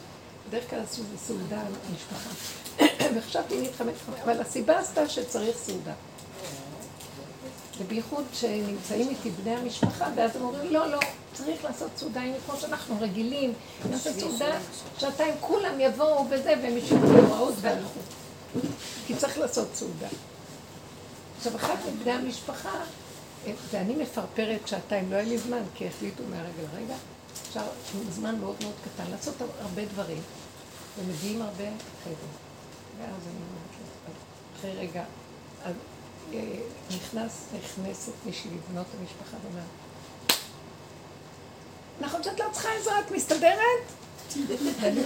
בדרך כלל עשו סעודה על המשפחה. וחשבתי להתחמק, אבל הסיבה עשתה שצריך סעודה. ובייחוד שנמצאים איתי בני המשפחה, ואז הם אומרים, לא, לא, צריך לעשות סעודה, הנה כמו שאנחנו רגילים, נעשה סעודה, שעתיים כולם יבואו וזה, והם ישבו להוראות והלכו. כי צריך לעשות סעודה. עכשיו, אחת מבני המשפחה, ואני מפרפרת שעתיים, לא היה לי זמן, כי החליטו מהרגע לרגע, אפשר עם זמן מאוד מאוד קטן לעשות הרבה דברים, ומגיעים הרבה חדר. ואז אני אומרת אחרי רגע, נכנס, נכנסת מישהי לבנות המשפחה ואומרת, נכון שאת לא צריכה עזרה, את מסתדרת? ואני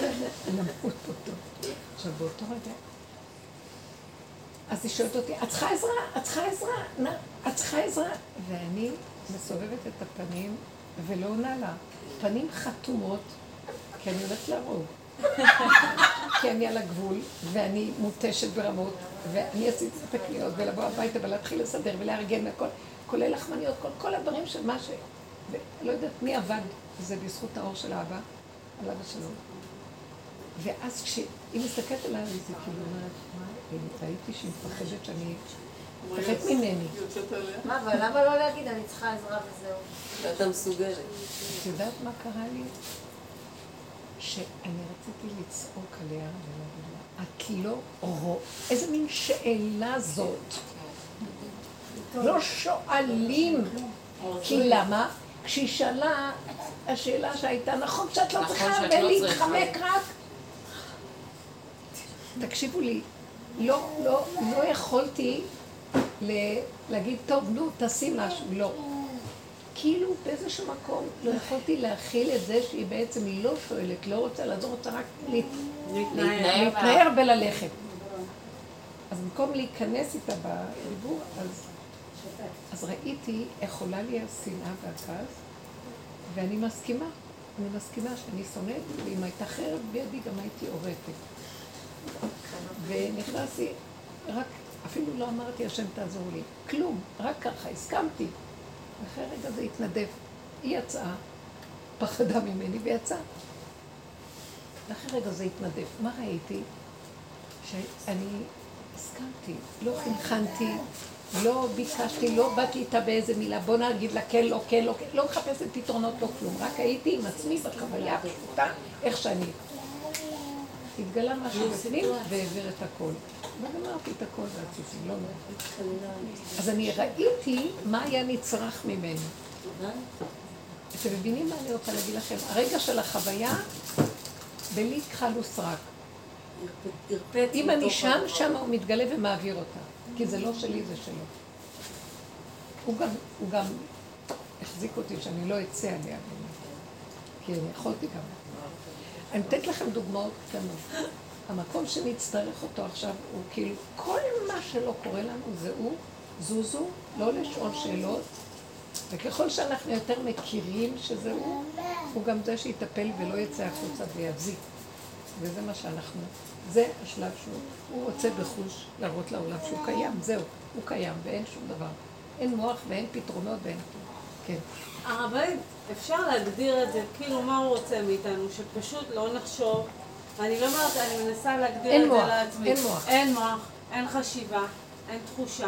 למות אותו. עכשיו, באותו רגע, אז היא שואלת אותי, את צריכה עזרה? את צריכה עזרה? את צריכה עזרה? ואני מסובבת את הפנים ולא עונה לה. פנים חתומות, כי אני הולכת להרוג. כי אני על הגבול, ואני מותשת ברמות, ואני עשיתי את הקניות, ולבוא הביתה ולהתחיל לסדר ולארגן הכל, כולל לחמניות, כל, כל הדברים של מה ש... ולא יודעת מי עבד, זה בזכות האור של האבא, על אבא שלו. ואז כשהיא מסתכלת עליי, זה כאילו אומרת, מה, ראיתי שהיא מפחדת שאני תפחד ממני. מה, אבל למה לא להגיד, אני צריכה עזרה וזהו? ואתה מסוגלת. את יודעת מה קרה לי? שאני רציתי לצעוק עליה ולהגיד לה, את לא רואה, איזה מין שאלה זאת? לא שואלים. כי למה? כשהיא שאלה, השאלה שהייתה, נכון שאת לא נכון צריכה לא ולהתחמק רק. תקשיבו לי, לא, לא, לא יכולתי להגיד, טוב, נו, תעשי משהו, לא. כאילו באיזשהו מקום לא יכולתי להכיל את זה שהיא בעצם לא שואלת, לא רוצה לעזור, רוצה רק להת- להתנער. להתנער וללכת. אז במקום להיכנס איתה בדיבור, אז, אז ראיתי איך עולה לי השנאה והכעס, ואני מסכימה. אני מסכימה שאני שונאת, ואם הייתה חרב בידי גם הייתי עורפת. ונכנסתי, רק, אפילו לא אמרתי, השם תעזור לי. כלום, רק ככה, הסכמתי. ואחרי רגע זה התנדב. היא יצאה, פחדה ממני ויצאה. ואחרי רגע זה התנדב. מה ראיתי? שאני הסכמתי, לא חנכנתי, לא ביקשתי, לא באתי איתה באיזה מילה, בוא נגיד לה כן, לא כן, לא כן, לא מחפשת פתרונות, לא כלום, רק הייתי עם עצמי בחוויה הפשוטה, איך שאני. התגלה משהו בפנים והעביר את הכל. וגמרתי את הכל בעציסים, לא נורא. אז אני ראיתי מה היה נצרך ממני. אתם מבינים מה אני רוצה להגיד לכם? הרגע של החוויה, בלי כחל וסרק. אם אני שם. שם הוא מתגלה ומעביר אותה. כי זה לא שלי, זה שלו. הוא גם, הוא גם החזיק אותי שאני לא אצא עליה. כי אני יכולתי גם. אני אתן לכם דוגמאות קטנות. המקום שנצטרך אותו עכשיו הוא כאילו, כל מה שלא קורה לנו זה הוא, זוזו, לא לשאול שאלות, וככל שאנחנו יותר מכירים שזה הוא, הוא גם זה שיטפל ולא יצא החוצה ויבזיק. וזה מה שאנחנו, זה השלב שהוא, הוא רוצה בחוש להראות לעולם שהוא קיים, זהו, הוא קיים ואין שום דבר. אין מוח ואין פתרונות ואין. כן. הרבנית, אפשר להגדיר את זה, כאילו מה הוא רוצה מאיתנו, שפשוט לא נחשוב. אני לא אומרת, אני מנסה להגדיר את מוח, זה לעצמי. אין מוח. אין מוח, אין חשיבה, אין תחושה.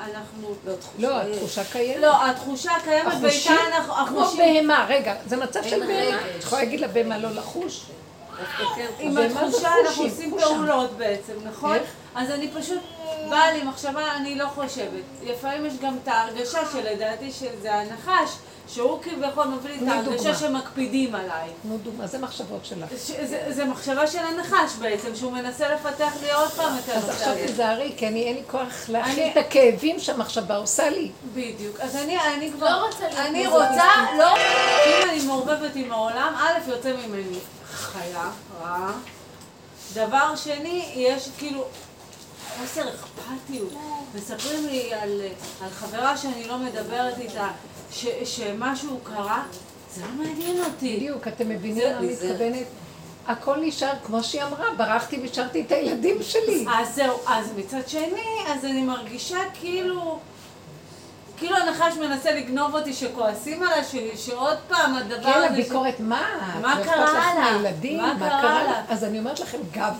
אנחנו... לא, תחושה לא. התחושה קיימת. לא, התחושה קיימת ואיתה אנחנו... כמו החושים... בהמה, רגע, זה מצב של בהמה. את יכולה להגיד לבהמה לא לחוש? כן, עם התחושה אנחנו? עושים. פעולות בעצם, נכון? איך? אז אני פשוט, באה לי מחשבה, אני לא חושבת. לפעמים יש גם את ההרגשה שלדעתי שזה הנחש, שהוא כביכול מביא לי את ההרגשה. שמקפידים עליי. נו דוגמה, זה מחשבות שלך. זה, זה מחשבה של הנחש בעצם, שהוא מנסה לפתח לי עוד פעם את אז הנושא עכשיו הזה. תיזהרי, כי אני אין לי כוח להכיל אני- את הכאבים שהמחשבה עושה לי. בדיוק. אז אני, אני כבר... לא רוצה להיות אני. רוצה, לא... אם אני מעורבבת עם העולם, א', יוצא ממני חיה, רעה. דבר שני, יש כאילו חוסר אכפתיות. מספרים לי על, על חברה שאני לא מדברת איתה, ש, שמשהו קרה, זה לא מעניין אותי. בדיוק, אתם מבינים מה מתכוונת? הכל נשאר, כמו שהיא אמרה, ברחתי והשארתי את הילדים שלי. אז זהו, אז מצד שני, אז אני מרגישה כאילו... כאילו הנחש מנסה לגנוב אותי שכועסים עליי, ש- שעוד פעם הדבר כן, הזה... ש- הביקורת, מה? מה אכפת קרה לך לה? מהילדים? מה קרה? לה? אז אני אומרת לכם, גב.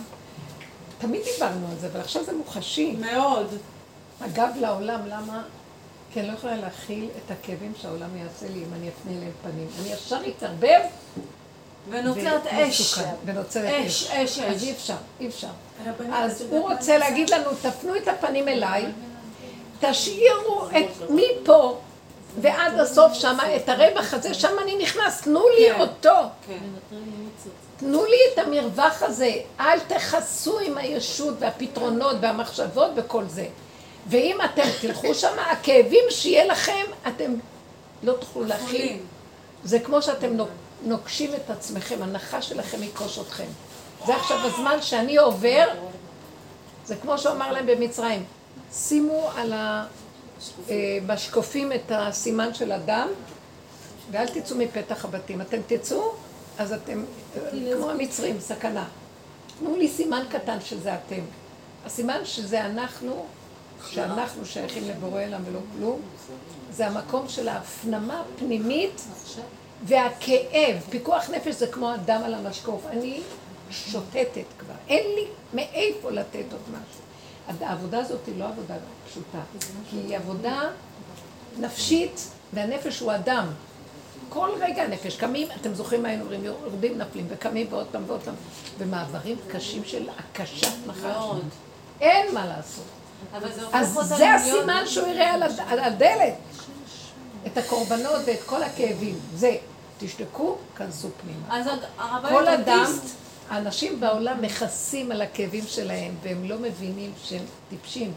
תמיד דיברנו על זה, אבל עכשיו זה מוחשי. מאוד. הגב לעולם, למה? כי אני לא יכולה להכיל את הכאבים שהעולם יעשה לי אם אני אפנה אליהם פנים. אני ישר אתערבב. ונוצרת אש. ונוצרת אש, אש, אז אש. אי אפשר, אי אפשר. אז הוא רוצה להגיד לנו, תפנו את הפנים אליי, תשאירו את מפה ועד הסוף שמה, את הרווח הזה, שם אני נכנס, תנו לי כן. אותו. כן. תנו לי את המרווח הזה, אל תכסו עם הישות והפתרונות והמחשבות וכל זה. ואם אתם תלכו שם, הכאבים שיהיה לכם, אתם לא תוכלו להכיל. חולים. זה כמו שאתם נוק- נוקשים את עצמכם, הנחש שלכם ייכוש אתכם. זה עכשיו הזמן שאני עובר, זה כמו שהוא אמר להם במצרים, שימו על המשקופים את הסימן של הדם, ואל תצאו מפתח הבתים. אתם תצאו, אז אתם כמו המצרים, סכנה. תנו לי סימן קטן שזה אתם. הסימן שזה אנחנו, שאנחנו שייכים לבורא עולם ולא כלום, זה המקום של ההפנמה הפנימית והכאב. פיקוח נפש זה כמו הדם על המשקוף. אני שותתת כבר, אין לי מאיפה לתת עוד משהו. העבודה הזאת היא לא עבודה פשוטה, כי היא עבודה נפשית, והנפש הוא אדם. כל רגע הנפש, קמים, אתם זוכרים מה היינו אומרים, יורדים נפלים, וקמים ועוד פעם ועוד פעם, במעברים קשים של הקשת נחש. מאוד. אין מה לעשות. אז זה. הסימן שהוא יראה על הד- על הדלת. את הקורבנות ואת כל הכאבים. זה, תשתקו, כנסו פנימה. אז כל אדם, האנשים בעולם מכסים על הכאבים שלהם, והם לא מבינים שהם טיפשים.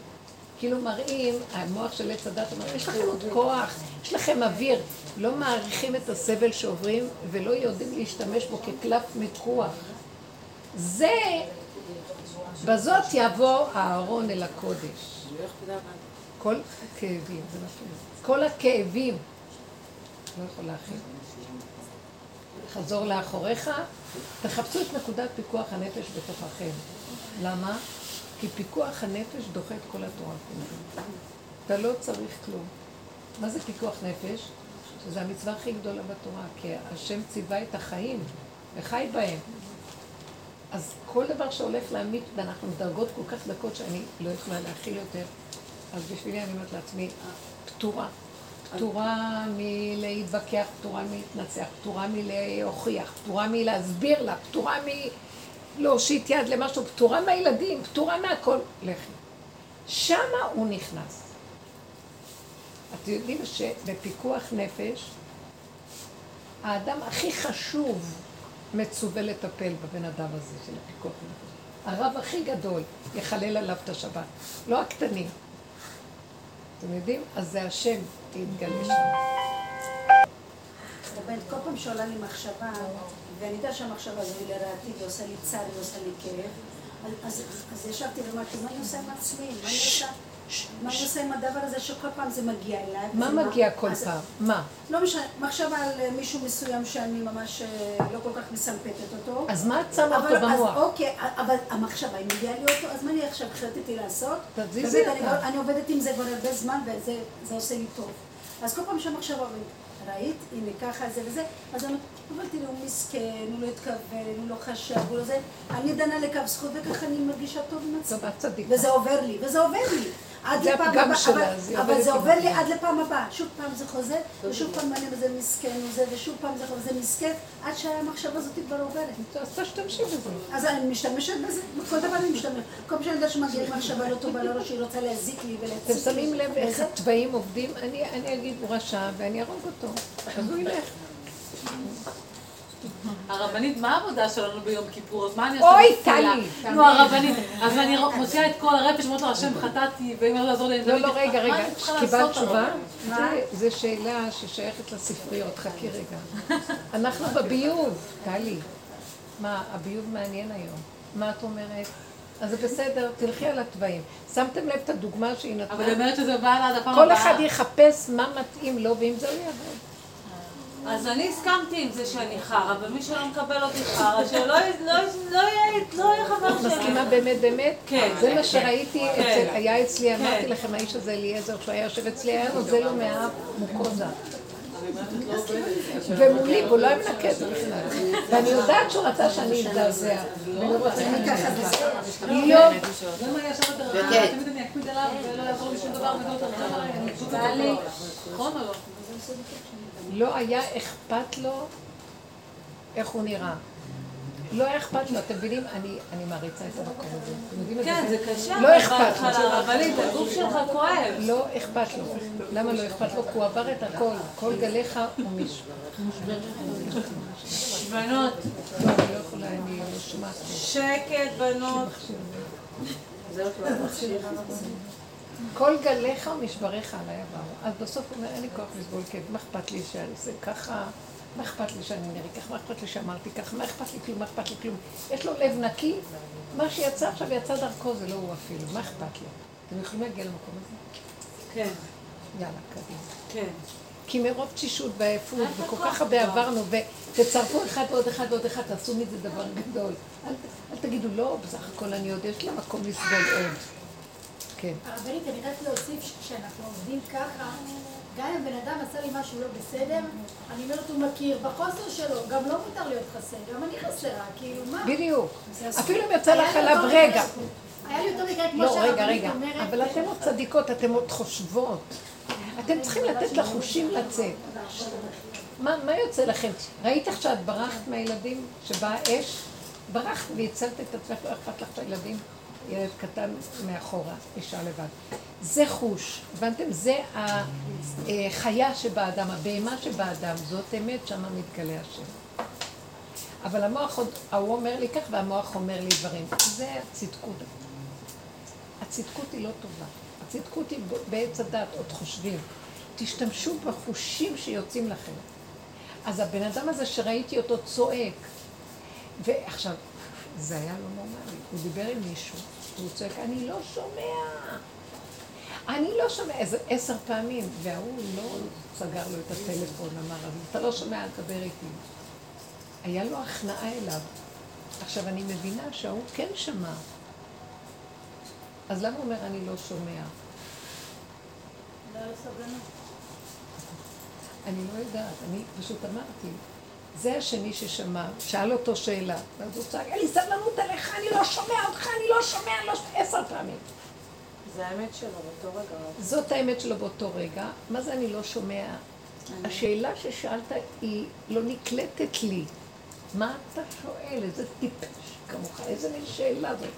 כאילו מראים, המוח של עץ הדת אומר, יש לכם עוד כוח, יש לכם אוויר. לא מעריכים את הסבל שעוברים, ולא יודעים להשתמש בו כקלף מיקוח. זה, בזאת יבוא הארון אל הקודש. כל הכאבים, זה מה שאני כל הכאבים. לא יכול להכיל. חזור לאחוריך, תחפשו את נקודת פיקוח הנפש בתוככם. למה? כי פיקוח הנפש דוחה את כל התורה כולה. אתה לא צריך כלום. מה זה פיקוח נפש? שזו המצווה הכי גדולה בתורה, כי השם ציווה את החיים וחי בהם. אז כל דבר שהולך להעמיד, ואנחנו בדרגות כל כך דקות שאני לא יכולה להכיל יותר, אז בשבילי אני אומרת לעצמי, פטורה. פטורה מלהתווכח, פטורה מלהתנצח, פטורה מלהוכיח, פטורה מלהסביר לה, פטורה מלהושיט יד למשהו, פטורה מהילדים, פטורה מהכל. לכי. שמה הוא נכנס. אתם יודעים שבפיקוח נפש, האדם הכי חשוב מצווה לטפל בבן אדם הזה של הפיקוח נפש. הרב הכי גדול יחלל עליו את השבת, לא הקטנים. אתם יודעים? אז זה השם להתגלה שם. כל פעם שעולה לי מחשבה, ואני יודעת שהמחשבה הזו היא לרעתי ועושה לי צער ועושה לי כאב, אז ישבתי ואמרתי, מה אני עושה עם עצמי? מה אני עושה? מה אני עושה עם הדבר הזה שכל פעם זה מגיע אליי? מה וזה מגיע כל פעם? מה? לא משנה, מחשבה על אה, מישהו מסוים שאני ממש אה, לא כל כך מסמפתת אותו. אז מה את שמה אותו במוח? אוקיי, אבל המחשבה, היא מביאה לי אותו, אז מה אני עכשיו החלטתי לעשות? תזיזי אותה. אני עובדת עם זה כבר הרבה זמן, וזה זה עושה לי טוב. אז כל פעם שהמחשבה אומרת, ראית, הנה ככה זה וזה, אז אני אומרת, אבל תראי, הוא מסכן, הוא לא התכוון, הוא לא חשב, הוא לא זה, אני דנה לקו זכות, וככה אני מרגישה טוב עם עצמי. וזה עובר לי, וזה עובר לי. עד זה לפעם הבאה, אבל- זה עובר לי. עד לפעם הבאה. שוב פעם זה חוזר, ושוב פעם אני וזה מסכן וזה, ושוב פעם זה חוזר, זה מסכן, עד שהמחשבה הזאת כבר עוברת. אז תשתמשי בזה. אז אני משתמשת בזה, בכל דבר אני משתמשת. כל פעם שאני יודעת שמגיעה מחשבה לא טובה לראש, שהיא רוצה להזיק לי ולהציק לי. אתם שמים לב איך התוואים עובדים? אני אגיד, הוא רשע ואני אהרוג אותו. אז הוא ילך. הרבנית, מה העבודה שלנו ביום כיפור? אז מה אני עושה אוי? טלי. נו, הרבנית. אז אני מוציאה את כל הרפש, אומרת לו, השם חטאתי, ואם לא לעזור לי, לא, לא, רגע, רגע. קיבלת תשובה? זה- שאלה ששייכת לספריות. חכי רגע. אנחנו בביוב, טלי. מה, הביוב מעניין היום. מה את אומרת? אז זה בסדר, תלכי על התוואים. שמתם לב את הדוגמה שהיא נתנה? אבל היא אומרת שזה בא עד הפעם כל הבאה. אחד יחפש מה מתאים לו, ועם זה הוא יעבוד. אז אני הסכמתי עם זה שאני חרא, ומי שלא מקבל אותי חרא, שלא לא- לא יהיה לא יהיה חבר את שלי. מסכימה באמת באמת? כן. זה מה שראיתי, כן. אצל- היה אצלי, אמרתי כן. לכם, האיש הזה אליעזר, שהוא היה יושב אצלי, היה נוזל לו מהאף מוקוזה. ומולי, והוא לא היה מנקה את זה בכלל. ואני יודעת שהוא רצה שאני אזדעזע. לא, למה לא? היה אכפת לו איך הוא נראה. לא היה אכפת לו, אתם מבינים? אני אני מעריצה את המקום הזה. אתם יודעים את כן, זה קשה. לא אכפת לו. הרבנית, הגוף שלך כואב. לא אכפת לו. למה לא אכפת לו? כי הוא עבר את הכל. כל גליך הוא מישהו. בנות, לא, אני לא יכולה, אני לא שומעת. שקט, בנות. כל גליך ומשבריך עליי עברו. אז בסוף הוא אומר, אין לי כוח לסבול כאב, מה אכפת לי שזה ככה? מה אכפת לי שאני נראית ככה? מה אכפת לי שאמרתי ככה? מה אכפת לי כלום? מה אכפת לי כלום? יש לו לב נקי, מה שיצא עכשיו יצא דרכו, זה לא הוא אפילו, מה אכפת לו? אתם יכולים להגיע למקום הזה? כן, יאללה, קדימה. כן. כי מרוב תשישות ועייפות, וכל כך הרבה. עברנו, ותצרפו אחד ועוד אחד ועוד אחד, תעשו מזה דבר גדול. אל, אל תגידו, לא, בסך הכל אני עוד, יש לי מקום לסבול עוד. כן. הרבנית, אני רק להוסיף ש- כשאנחנו עובדים ככה, גם אם בן אדם עשה לי משהו לא בסדר, אני אומרת, הוא מכיר בחוסר שלו, גם לא מותר להיות חסר, גם אני חסרה, כאילו, מה? בדיוק. אפילו אם יצא לך עליו רגע. היה לי אותו מקרה כמו לא, רגע, שהרבנית רגע, אומרת... אבל אתן עוד צדיקות, אתן עוד חושבות. אתם צריכים לתת לחושים לצאת. מה, מה יוצא לכם? ראית עכשיו ברחת מהילדים שבאה אש? ברחת והצלת את עצמך, לא אכפת לך שהילדים, ילד קטן מאחורה, אישה לבד. זה חוש, הבנתם? זה החיה שבאדם, הבהמה שבאדם, זאת אמת, שמה מתגלה השם. אבל המוח עוד, ההוא אומר לי כך והמוח אומר לי דברים. זה הצדקות. הצדקות היא לא טובה. הצדקות היא בעץ הדת, עוד חושבים. תשתמשו בחושים שיוצאים לכם. אז הבן אדם הזה שראיתי אותו צועק, ועכשיו, זה היה לא נורמלי. הוא דיבר עם מישהו, והוא צועק, אני לא שומע. אני לא שומע איזה עשר פעמים, וההוא לא סגר לו את הטלפון, אמר, אבל אתה לא שומע, אל תדבר איתי. היה לו הכנעה אליו. עכשיו, אני מבינה שההוא כן שמע. אז למה הוא אומר, אני לא שומע? אני לא יודעת, אני פשוט אמרתי. זה השני ששמע, שאל אותו שאלה, ואז הוא צעק, אין לי סבלנות עליך, אני לא שומע אותך, אני לא שומע, אני לא שומע, עשר פעמים. זה האמת שלו באותו רגע. זאת האמת שלו באותו רגע. מה זה אני לא שומע? השאלה ששאלת היא לא נקלטת לי. מה אתה שואל? איזה טיפש כמוך, איזה מין שאלה זאת.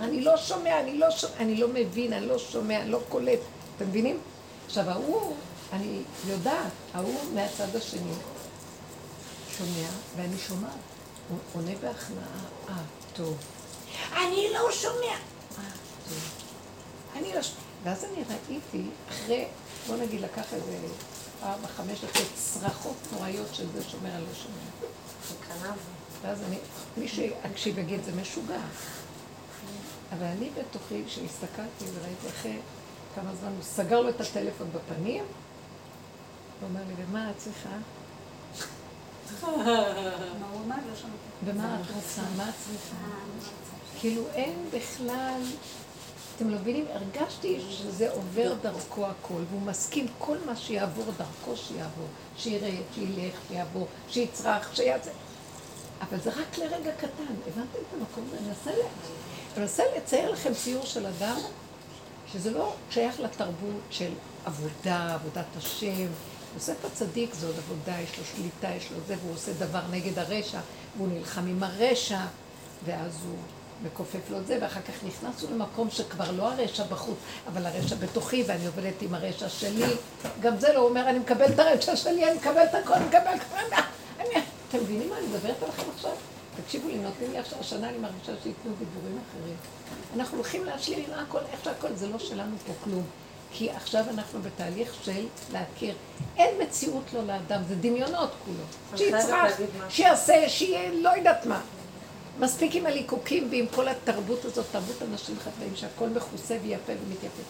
אני לא שומע, אני לא שומע, אני לא מבין, אני לא שומע, אני לא קולט. אתם מבינים? עכשיו, ההוא, אני יודעת, ההוא מהצד השני שומע, ואני שומעת. הוא עונה בהכנעה, אה, טוב. אני לא שומע. אה, טוב. אני לא שומע. ואז אני ראיתי, אחרי, בוא נגיד, לקח איזה ארבע, חמש דקות צרחות נוראיות של זה אני לא שומע. ואז אני, מי שיקשיב יגיד, זה משוגע. אבל אני בתוכי, כשהסתכלתי וראיתי אחרי כמה זמן, הוא סגר לו את הטלפון בפנים, הוא אומר לי, ומה את צריכה? מה הוא אמר? לא שמעתי. ומה את רוצה? מה את צריכה? כאילו אין בכלל, אתם לא מבינים? הרגשתי שזה עובר דרכו הכל, והוא מסכים כל מה שיעבור דרכו שיעבור, שירד, שילך, שיעבור, שיצרח, שיעשה. אבל זה רק לרגע קטן, הבנתם את המקום? אני מנסה, אני מנסה לצייר לכם ציור של אדם שזה לא שייך לתרבות של עבודה, עבודת השם. יוסף הצדיק זה עוד עבודה, יש לו שליטה, יש לו זה, והוא עושה דבר נגד הרשע, והוא נלחם עם הרשע, ואז הוא מכופף לו את זה, ואחר כך נכנסנו למקום שכבר לא הרשע בחוץ, אבל הרשע בתוכי, ואני עובדת עם הרשע שלי. גם זה לא אומר, אני מקבל את הרשע שלי, אני מקבל את הכל, אני מקבל את הכל. אתם מבינים מה אני מדברת עליכם עכשיו? תקשיבו לי, נותנים לי עכשיו, השנה אני מרגישה שייתנו דיבורים אחרים. אנחנו הולכים להשלים עם הכל, איך שהכל, זה לא שלנו פה כלום. כי עכשיו אנחנו בתהליך של להכיר. אין מציאות לו לאדם, זה דמיונות כולו. שיצרח, שיעשה, שיהיה לא יודעת מה. מספיק עם הליקוקים ועם כל התרבות הזאת, תרבות אנשים חטאים, שהכל מכוסה ויפה ומתייפף.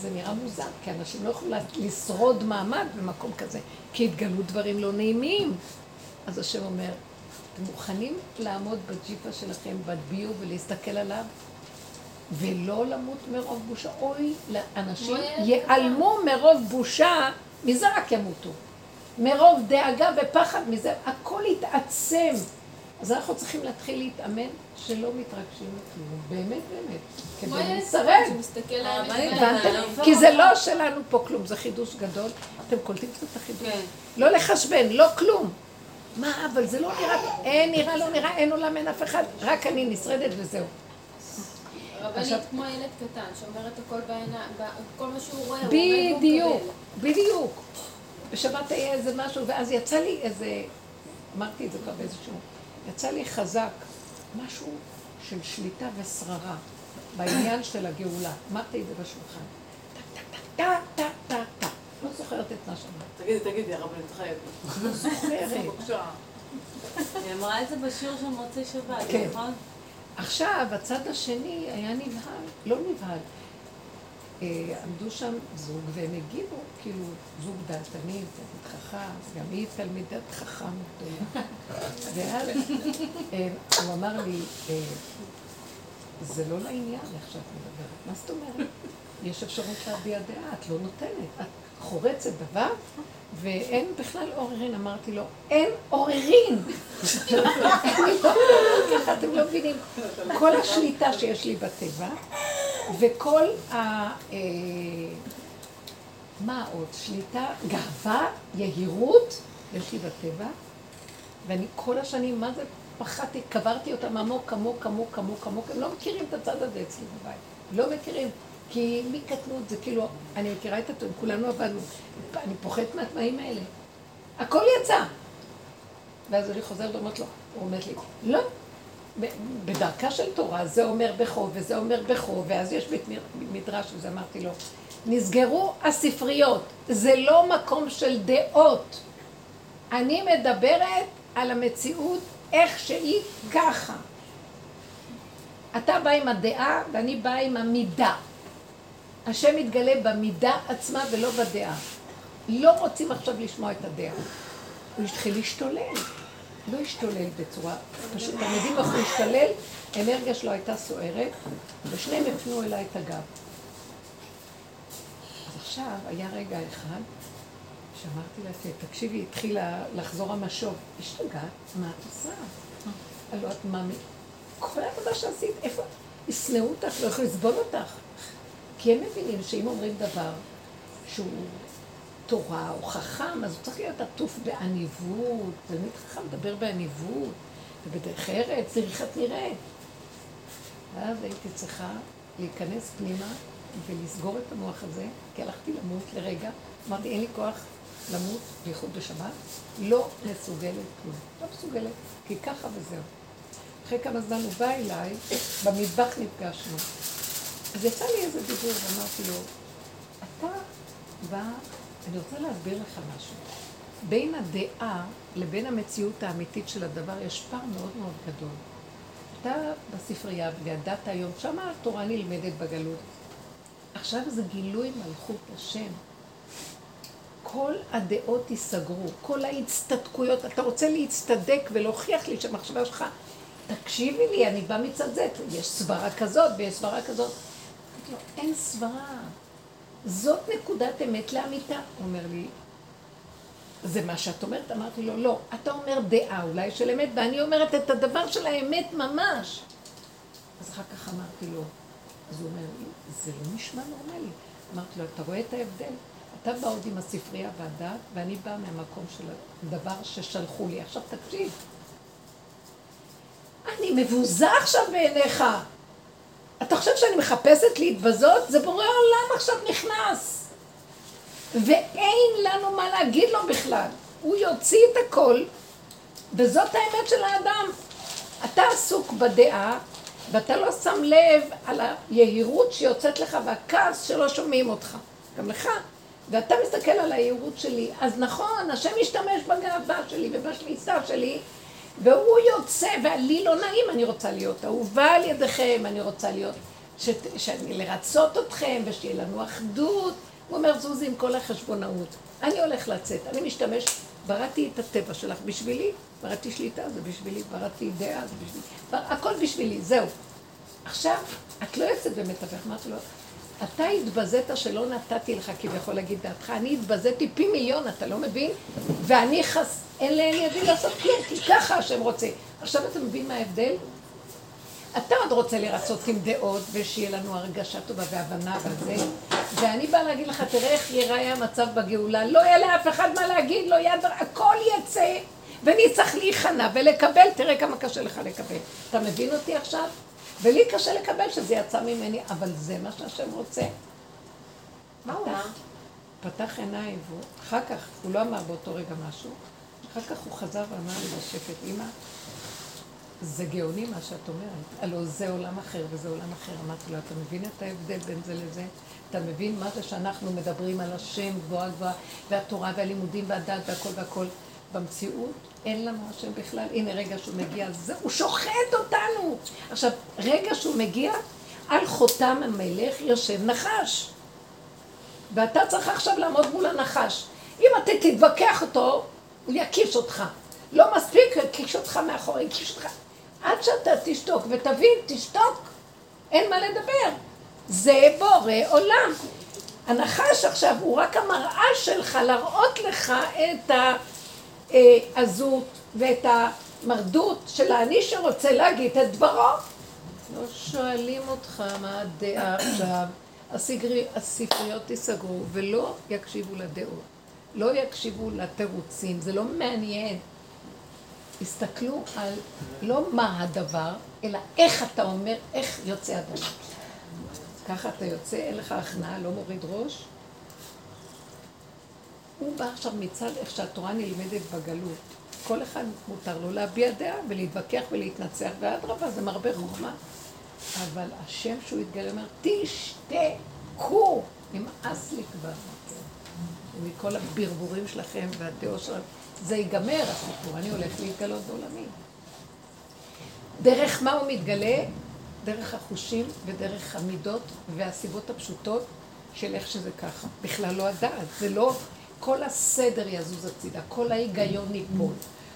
זה נראה מוזר, כי אנשים לא יכולים לשרוד מעמד במקום כזה, כי התגלו דברים לא נעימים. אז השם אומר, אתם מוכנים לעמוד בג'יפה שלכם, בביו ולהסתכל עליו? ולא למות מרוב בושה. אוי, לאנשים ייעלמו מרוב בושה, מזה רק ימותו. מרוב דאגה ופחד מזה, הכל יתעצם. אז אנחנו צריכים להתחיל להתאמן שלא מתרגשים מכלום, באמת באמת, כדי לשרד. הבנתם? כי זה לא שלנו פה כלום, זה חידוש גדול. אתם קולטים קצת את החידוש? לא לחשבן, לא כלום. מה, אבל זה לא נראה, אין נראה, לא נראה, אין עולם, אין אף אחד, רק אני נשרדת וזהו. רבנית כמו ילד קטן, שאומר את הכל בעיניים, כל מה שהוא רואה, הוא עומד בדיוק, בדיוק. בשבת היה איזה משהו, ואז יצא לי איזה, אמרתי את זה כבר באיזשהו, יצא לי חזק, משהו של שליטה ושררה בעניין של הגאולה. אמרתי את זה בשולחן. טה, טה, טה, טה, טה. לא זוכרת את מה שאמרת. תגידי, תגידי, הרבנית, חייבת. לא זוכרת. היא אמרה את זה בשיעור של מוצאי שבת, כן. נכון? עכשיו, הצד השני היה נבהל, לא נבהל. אה, עמדו שם זוג והם הגיבו, כאילו, זוג דעתני, תלמיד חכם, גם היא תלמידת חכם גדולה. ואז אה, הוא אמר לי, אה, זה לא לעניין איך שאת מדברת. מה זאת אומרת? יש אפשרות להביע דעה, את לא נותנת. את חורצת דבר, ואין בכלל עוררין. אמרתי לו, אין עוררין! ככה, אתם לא מבינים. כל השליטה שיש לי בטבע, וכל ה... אה, מה עוד? שליטה, גאווה, יהירות, יש לי בטבע, ואני כל השנים, מה זה פחדתי, קברתי אותם עמוק, עמוק, עמוק, עמוק, עמוק, הם לא מכירים את הצד הזה אצלי בבית, לא מכירים, כי מקטנות זה כאילו, אני מכירה את הטוב, כולנו עבדנו, אני פוחדת מהתנאים האלה, הכל יצא. ואז אני חוזרת ואומרת לו, הוא אומר לי, לא, בדרכה של תורה זה אומר בכו וזה אומר בכו, ואז יש בית מדרש, וזה אמרתי לו, נסגרו הספריות, זה לא מקום של דעות. אני מדברת על המציאות איך שהיא ככה. אתה בא עם הדעה ואני באה עם המידה. השם מתגלה במידה עצמה ולא בדעה. לא רוצים עכשיו לשמוע את הדעה. הוא התחיל להשתולל. לא השתולל בצורה, פשוט אתם יודעים איך הוא השתולל? האנרגיה שלו הייתה סוערת, ושניהם הפנו אליי את הגב. אז עכשיו היה רגע אחד שאמרתי לה, תקשיבי, התחילה לחזור המשוב. השתגעת, מה את עושה? הלוא את מאמין. כל העבודה שעשית, איפה? ישנאו אותך, לא יכולים לסבול אותך. כי הם מבינים שאם אומרים דבר שהוא תורה או חכם, אז הוא צריך להיות עטוף בעניבות. תלמיד חכם מדבר בעניבות, ובדרך ארץ, צריכת נראית. ואז הייתי צריכה להיכנס פנימה ולסגור את המוח הזה, כי הלכתי למות לרגע, אמרתי, אין לי כוח למות, בייחוד בשבת, לא מסוגלת כלום. לא מסוגלת, כי ככה וזהו. אחרי כמה זמן הוא בא אליי, במטבח נפגשנו. אז יצא לי איזה דיבור, ואמרתי לו, אתה בא, אני רוצה להסביר לך משהו. בין הדעה לבין המציאות האמיתית של הדבר יש פער מאוד מאוד גדול. אתה בספרייה וידעת היום, שמה התורה נלמדת בגלות. עכשיו זה גילוי מלכות השם. כל הדעות ייסגרו, כל ההצטדקויות, אתה רוצה להצטדק ולהוכיח לי שהמחשבה שלך, תקשיבי לי, אני בא מצד זה, יש סברה כזאת ויש סברה כזאת. אמרתי לו, אין סברה. זאת נקודת אמת לאמיתה. הוא אומר לי, זה מה שאת אומרת? אמרתי לו, לא. אתה אומר דעה אולי של אמת, ואני אומרת את הדבר של האמת ממש. אז אחר כך אמרתי לו, אז הוא אומר לי, זה לא נשמע נורמלי. אמרתי לו, אתה רואה את ההבדל? אתה בא עוד עם הספרייה והדת, ואני באה מהמקום של הדבר ששלחו לי. עכשיו תקשיב, אני מבוזה עכשיו בעיניך. אתה חושב שאני מחפשת להתבזות? זה בורא עולם עכשיו נכנס. ואין לנו מה להגיד לו בכלל. הוא יוציא את הכל, וזאת האמת של האדם. אתה עסוק בדעה, ואתה לא שם לב על היהירות שיוצאת לך והכעס שלא שומעים אותך. גם לך. ואתה מסתכל על היהירות שלי, אז נכון, השם משתמש בגאווה שלי ובשליטה שלי, והוא יוצא, ולי לא נעים, אני רוצה להיות אהובה על ידיכם, אני רוצה להיות, ש, שאני לרצות אתכם, ושיהיה לנו אחדות. הוא אומר, זוזי עם כל החשבונאות. אני הולך לצאת, אני משתמש, בראתי את הטבע שלך בשבילי, בראתי שליטה, זה בשבילי, בראתי דעה, זה בשבילי, בר... הכל בשבילי, זהו. עכשיו, את לא יוצאת במתווך, אמרתי לו, אתה התבזית שלא נתתי לך כביכול להגיד דעתך, אני התבזיתי פי מיליון, אתה לא מבין? ואני חס... אין לאין ידי לעשות כלום, כי ככה השם רוצה. עכשיו אתה מבין מה ההבדל? אתה עוד רוצה לרצות עם דעות, ושיהיה לנו הרגשה טובה והבנה וזה, ואני באה להגיד לך, תראה איך ייראה המצב בגאולה, לא יהיה לאף אחד מה להגיד, לא יהיה, הכל יצא, ואני צריך להיכנע ולקבל, תראה כמה קשה לך לקבל. אתה מבין אותי עכשיו? ולי קשה לקבל שזה יצא ממני, אבל זה מה שהשם רוצה. מה הוא? פתח עיניים, ואחר כך, הוא לא אמר באותו רגע משהו, אחר כך הוא חזר ואמר לי בשקט, אמא, זה גאוני מה שאת אומרת. הלוא זה עולם אחר וזה עולם אחר. אמרתי לו, אתה מבין את ההבדל בין זה לזה? אתה מבין מה זה שאנחנו מדברים על השם גבוהה גבוהה, והתורה והלימודים והדת והכל והכל. במציאות אין לנו השם בכלל. הנה רגע שהוא מגיע, זה, הוא שוחט אותנו. עכשיו, רגע שהוא מגיע, על חותם המלך יושב נחש. ואתה צריך עכשיו לעמוד מול הנחש. אם אתה תתווכח אותו, הוא יקיש אותך. לא מספיק, יקיש אותך מאחורי, יקיש אותך. עד שאתה תשתוק, ותבין, תשתוק, אין מה לדבר. זה בורא עולם. הנחש עכשיו הוא רק המראה שלך להראות לך את העזות ואת המרדות של האני שרוצה להגיד את דברו. לא שואלים אותך מה הדעה עכשיו. הסגרי, הספריות ייסגרו ולא יקשיבו לדעות. לא יקשיבו לתירוצים, זה לא מעניין. הסתכלו על לא מה הדבר, אלא איך אתה אומר, איך יוצא הדבר. ככה אתה יוצא, אין לך הכנעה, לא מוריד ראש. הוא בא עכשיו מצד איך שהתורה נלמדת בגלות. כל אחד מותר לו להביע דעה ולהתווכח ולהתנצח, ואדרבה, זה מרבה חוכמה. אבל השם שהוא יתגלה אומר, תשתקו, נמאס לי כבר. מכל הברבורים שלכם והדעות שלכם. זה ייגמר הסיפור, אני הולך להתגלות בעולמי. דרך מה הוא מתגלה? דרך החושים ודרך המידות והסיבות הפשוטות של איך שזה ככה. בכלל לא הדעת, זה לא כל הסדר יזוז הצידה, כל ההיגיון ייפול,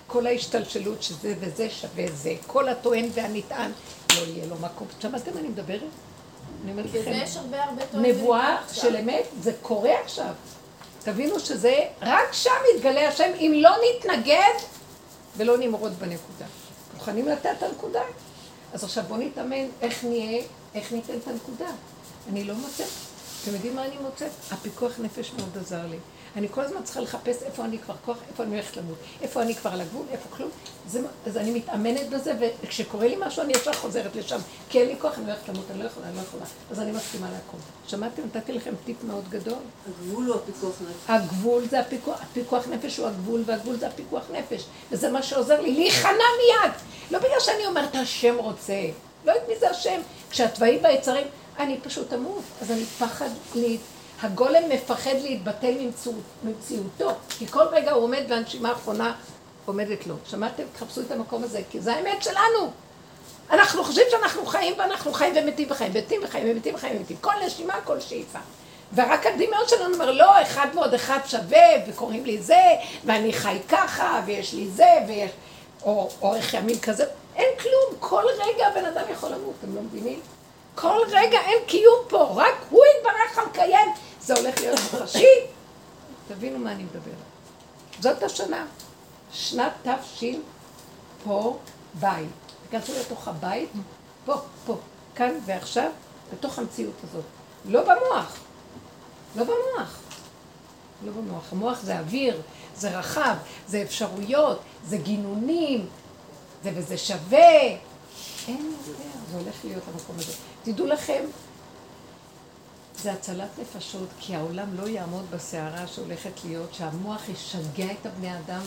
כל ההשתלשלות שזה וזה שווה זה, כל הטוען והנטען, לא יהיה לו מקום. שמעתם מה אני מדברת? אני אומרת לכם, הרבה הרבה נבואה של אמת, זה קורה עכשיו. תבינו שזה, רק שם יתגלה השם, אם לא נתנגד ולא נמרוד בנקודה. מוכנים לתת את הנקודה? אז עכשיו בואו נתאמן איך נהיה, איך ניתן את הנקודה. אני לא מוצאת. אתם יודעים מה אני מוצאת? הפיקוח נפש מאוד עזר לי. אני כל הזמן צריכה לחפש איפה אני כבר כוח, איפה אני הולכת למות, איפה אני כבר על הגבול, איפה כלום. זה, אז אני מתאמנת בזה, וכשקורה לי משהו אני ישר חוזרת לשם. כי אין לי כוח, אני הולכת למות, אני לא יכולה, אני לא יכולה. אז אני מסכימה להכל. שמעתם? נתתי לכם טיפ מאוד גדול. הגבול הוא הפיקוח נפש. הגבול זה הפיקוח, הפיקוח נפש הוא הגבול, והגבול זה הפיקוח נפש. וזה מה שעוזר לי להיכנע מיד. לא בגלל שאני אומרת, השם רוצה. לא יודעת מי זה השם. כשהתוואים והיצרים, אני פשוט אמות. אז אני פחד לי. הגולם מפחד להתבטל ממציאותו, כי כל רגע הוא עומד והנשימה האחרונה עומדת לו. שמעתם? תחפשו את המקום הזה, כי זה האמת שלנו. אנחנו חושבים שאנחנו חיים ואנחנו חיים ומתים וחיים, מתים וחיים ומתים וחיים ומתים. כל נשימה, כל שאיפה. ורק הדמיון שלנו אומר, לא, אחד ועוד אחד שווה, וקוראים לי זה, ואני חי ככה, ויש לי זה, ויש... או אורך ימים כזה. אין כלום, כל רגע הבן אדם יכול למות, אתם לא מבינים? כל רגע אין קיום פה, רק הוא יתברך המקיים. זה הולך להיות מוחשי. תבינו מה אני מדברת. זאת השנה. שנת תש פה בית. תיכנסו לתוך הבית, פה, פה, כאן ועכשיו, בתוך המציאות הזאת. לא במוח. לא במוח. לא במוח. המוח זה אוויר, זה רחב, זה אפשרויות, זה גינונים, זה וזה שווה. אין יותר, זה הולך להיות המקום הזה. תדעו לכם, זה הצלת נפשות, כי העולם לא יעמוד בסערה שהולכת להיות, שהמוח ישגע את הבני אדם,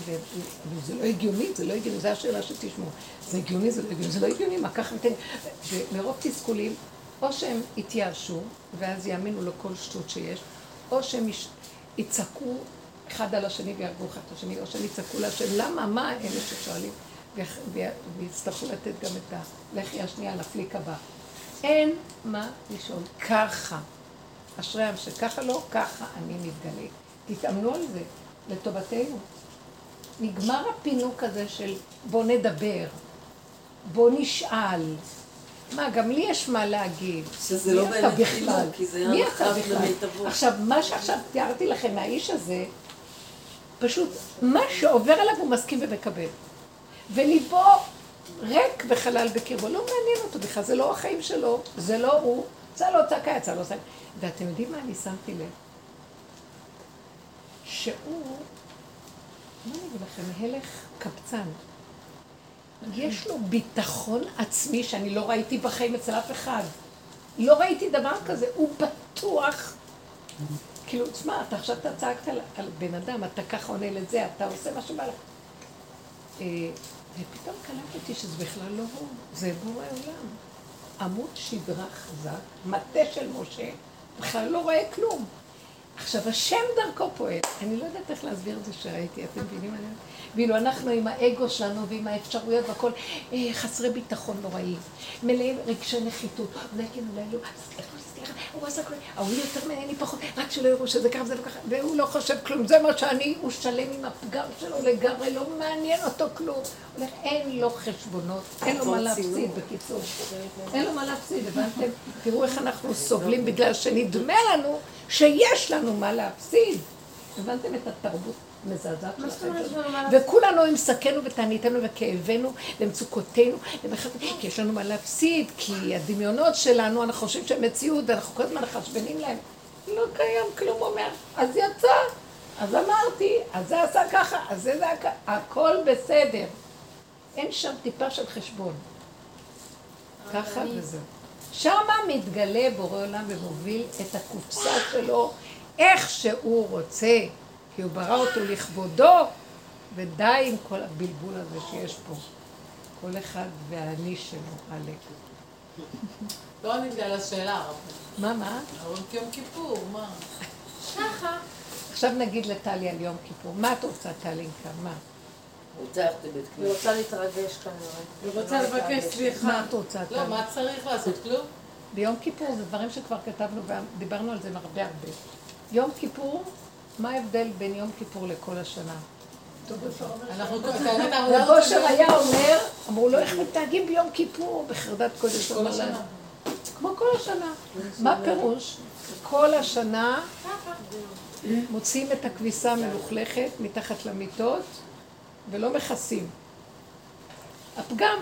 וזה לא הגיוני, זה לא הגיוני, זו השאלה שתשמעו. זה הגיוני, זה לא הגיוני, זה לא הגיוני, מה ככה ניתן? ומרוב תסכולים, או שהם יתייאשו, ואז יאמינו לכל שטות שיש, או שהם יצעקו אחד על השני ויהרגו אחד את השני, או שהם יצעקו להשם, למה, מה אלה ששואלים, ויצטרכו לתת גם את הלחי השנייה לפליק הבא. אין מה לשאול, ככה. אשרי העם שככה לא, ככה אני מתגלה. תתאמנו על זה, לטובתנו. נגמר הפינוק הזה של בוא נדבר, בוא נשאל. מה, גם לי יש מה להגיד. שזה לא באמת חינוך, כי זה מי אתה בכלל? עכשיו, מה שעכשיו תיארתי לכם מהאיש הזה, פשוט, מה שעובר עליו הוא מסכים ומקבל. וליבו ריק וחלל בקרבו, לא מעניין אותו בכלל, זה לא החיים שלו, זה לא הוא, יצא לו צעקה, יצא לו צעקה. ואתם יודעים מה אני שמתי לב? שהוא, מה אני אגיד לכם, הלך קבצן. יש לו ביטחון עצמי שאני לא ראיתי בחיים אצל אף אחד. לא ראיתי דבר כזה, הוא בטוח. כאילו, תשמע, אתה עכשיו אתה צעקת על, על בן אדם, אתה ככה עונה לזה, אתה עושה מה שבא לך. אה, ופתאום קלטתי שזה בכלל לא הוא, זה בורא עולם. עמוד שדרה חזק, מטה של משה, בכלל לא רואה כלום. עכשיו, השם דרכו פועל. אני לא יודעת איך להסביר את זה שראיתי, אתם מבינים? ואילו אנחנו עם האגו שלנו ועם האפשרויות והכל, אה, חסרי ביטחון נוראי, מלאים רגשי נחיתות, אולי כן, אולי לא, סליחה, הוא עשה כלום, ההוא יותר ממני פחות, רק שלא יראו שזה ככה, זה לא ככה, והוא לא חושב כלום, זה מה שאני, הוא שלם עם הפגם שלו לגמרי, לא מעניין אותו כלום. הולך, אין לו חשבונות, אין לו מה להפסיד, בקיצור. אין לו מה להפסיד, הבנתם? תראו איך אנחנו סובלים בגלל שנדמה לנו שיש לנו מה להפסיד. הבנתם את התרבות המזעזעת שלכם? וכולנו עם שקנו ותעניתנו וכאבנו ומצוקותינו, ומחר- כי יש לנו מה להפסיד, כי הדמיונות שלנו, אנחנו חושבים שהם מציאות, ואנחנו כל הזמן מחשבנים להם. לא קיים כלום, אומר, אז יצא, אז אמרתי, אז זה עשה ככה, אז זה זה היה ככה, הכל בסדר. אין שם טיפה של חשבון. ככה וזהו. שמה מתגלה בורא עולם ומוביל את הקופסה שלו איך שהוא רוצה, כי הוא ברא אותו לכבודו, ודי עם כל הבלבול הזה שיש פה. כל אחד והאני שלו, עלק. לא ענית לי על השאלה, הרב. מה, מה? אבל יום כיפור, מה? ככה. עכשיו נגיד לטלי על יום כיפור. מה את רוצה, טלינקה? מה? היא. רוצה להתרגש כנראה. היא רוצה לבקש סליחה. מה את רוצה, לא, טלי? מה צריך לעשות? כלום? ביום כיפור זה דברים שכבר כתבנו ודיברנו על זה הרבה הרבה. יום כיפור, מה ההבדל בין יום כיפור לכל השנה? אנחנו, את האמת, העבודה רב הזאת אושר היה אומר, אמרו לו, איך מתנהגים ביום כיפור בחרדת קודש? כל השנה. כמו כל השנה. מה פירוש? כל השנה מוציאים את הכביסה המלוכלכת מתחת למיטות ולא מכסים. הפגם,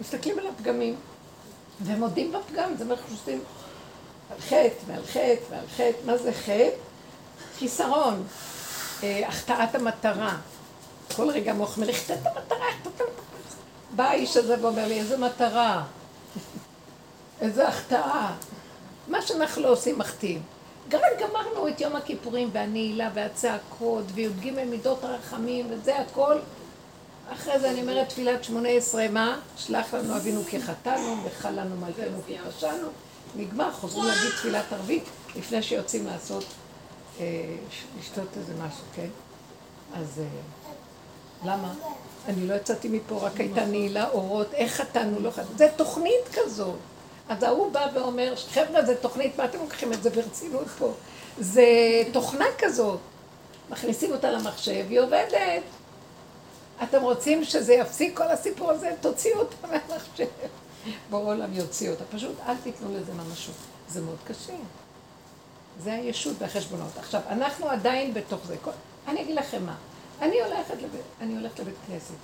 מסתכלים על הפגמים ומודים בפגם, זה מה שאנחנו עושים על חטא ועל חטא ועל חטא. מה זה חטא? חיסרון, אה, החטאת המטרה. כל רגע מוח מלך, החטאת את המטרה, החטאת את המטרה. בא האיש הזה ואומר לי, איזה מטרה, איזה החטאה. מה שאנחנו לא עושים מחטאים. גם גמרנו את יום הכיפורים והנעילה והצעקות וי"ג מידות הרחמים וזה הכל. אחרי זה אני אומרת תפילת שמונה עשרה, מה? שלח לנו אבינו כי חטאנו וחל לנו מלכנו כי פשענו. נגמר, חוזרים להגיד תפילת ערבית לפני שיוצאים לעשות, לשתות איזה משהו, כן? אז אה, למה? אני לא יצאתי מפה, רק הייתה נעילה אורות, איך חטאנו, לא חטאנו. זה תוכנית כזאת. אז ההוא בא ואומר, חבר'ה, זה תוכנית, מה אתם לוקחים את זה ברצינות פה? זה תוכנה כזאת. מכניסים אותה למחשב, היא עובדת. אתם רוצים שזה יפסיק כל הסיפור הזה? תוציאו אותה מהמחשב. בורא עולם יוציא אותה. פשוט אל תיתנו לזה ממשות. זה מאוד קשה. זה הישות והחשבונות. עכשיו, אנחנו עדיין בתוך זה. כל... אני אגיד לכם מה. אני הולכת לבית, אני הולכת לבית כנסת.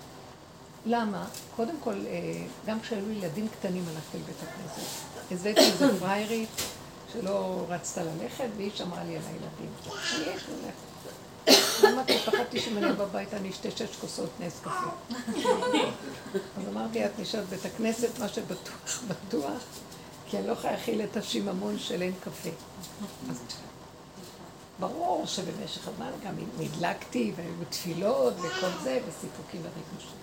למה? קודם כל, אה, גם כשהיו ילדים קטנים הלכתי לבית הכנסת. הבאתי איזה פריירית שלא רצתה ללכת, והיא שמרה לי על הילדים. אני יש ללכת. למה? כי פחדתי אני בבית אני אשתה שש כוסות נס קפה. אז אמרתי, את נשארת בית הכנסת, מה שבטוח, בטוח, כי אני לא יכולה להכיל את השיממון של אין קפה. ברור שבמשך הזמן גם נדלקתי, והיו תפילות וכל זה, וסיפוקים וריגושים.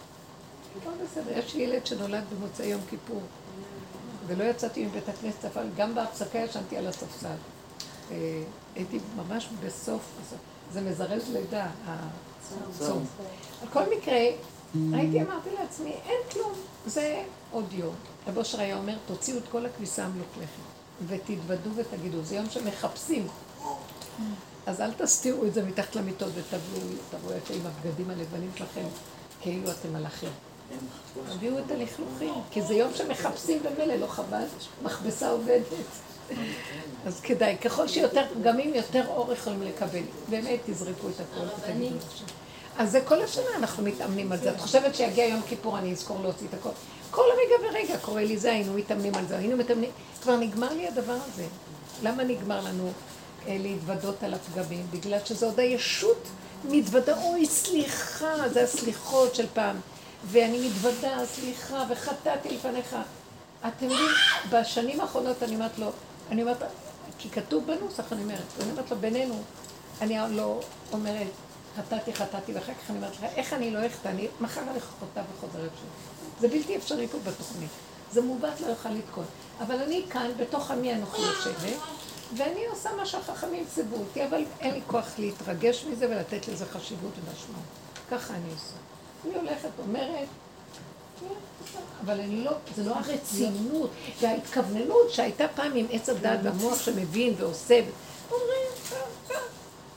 לא בסדר, יש לי ילד שנולד במוצאי יום כיפור, ולא יצאתי מבית הכנסת, אבל גם בהפסקה ישנתי על הספסל. אה, הייתי ממש בסוף, בסוף. זה מזרז לידה, הצום. על כל מקרה, הייתי, אמרתי לעצמי, אין כלום, זה עוד יום. רב אושר היה אומר, תוציאו את כל הכביסה המלוכלכת, ותתוודו ותגידו, זה יום שמחפשים. אז אל תסתירו את זה מתחת למיטות ותביאו, תבואו יפה עם הבגדים הלבנים שלכם, כאילו אתם מלאכים. תביאו את הלכלוכים, כי זה יום שמחפשים במילא, לא חבל, מכבסה עובדת. אז כדאי, ככל שיותר פגמים, יותר אור יכולים לקבל. באמת, תזרקו את הכל ותגידו. אז זה כל השנה אנחנו מתאמנים על זה. את חושבת שיגיע יום כיפור, אני אזכור להוציא את הכל. כל רגע ורגע קורה לי זה, היינו מתאמנים על זה, היינו מתאמנים, כבר נגמר לי הדבר הזה. למה נגמר לנו אה, להתוודות על הפגמים? בגלל שזה עוד הישות מתוודה, אוי, סליחה, זה הסליחות של פעם. ואני מתוודה, סליחה, וחטאתי לפניך. אתם יודעים, בשנים האחרונות אני אומרת לו, אני אומרת, כי כתוב בנוסח, אני אומרת, ואני אומרת לו, בינינו, אני לא אומרת, חטאתי, חטאתי, ואחר כך אני אומרת לך, איך אני לא אחטא, אני מחר אני חוטא וחוזרת שוב. זה בלתי אפשרי פה בתוכנית. זה מעוות, לא יוכל לתקון. אבל אני כאן, בתוך עמי אנוכי יושבת, ואני עושה מה שהחכמים ציוו אותי, אבל אין לי כוח להתרגש מזה ולתת לזה חשיבות ומשמעות. ככה אני עושה. אני הולכת, אומרת, אבל אני לא, זה לא הרצינות וההתכווננות שהייתה פעם עם עץ הדת והמוח שמבין ועושה. אומרים,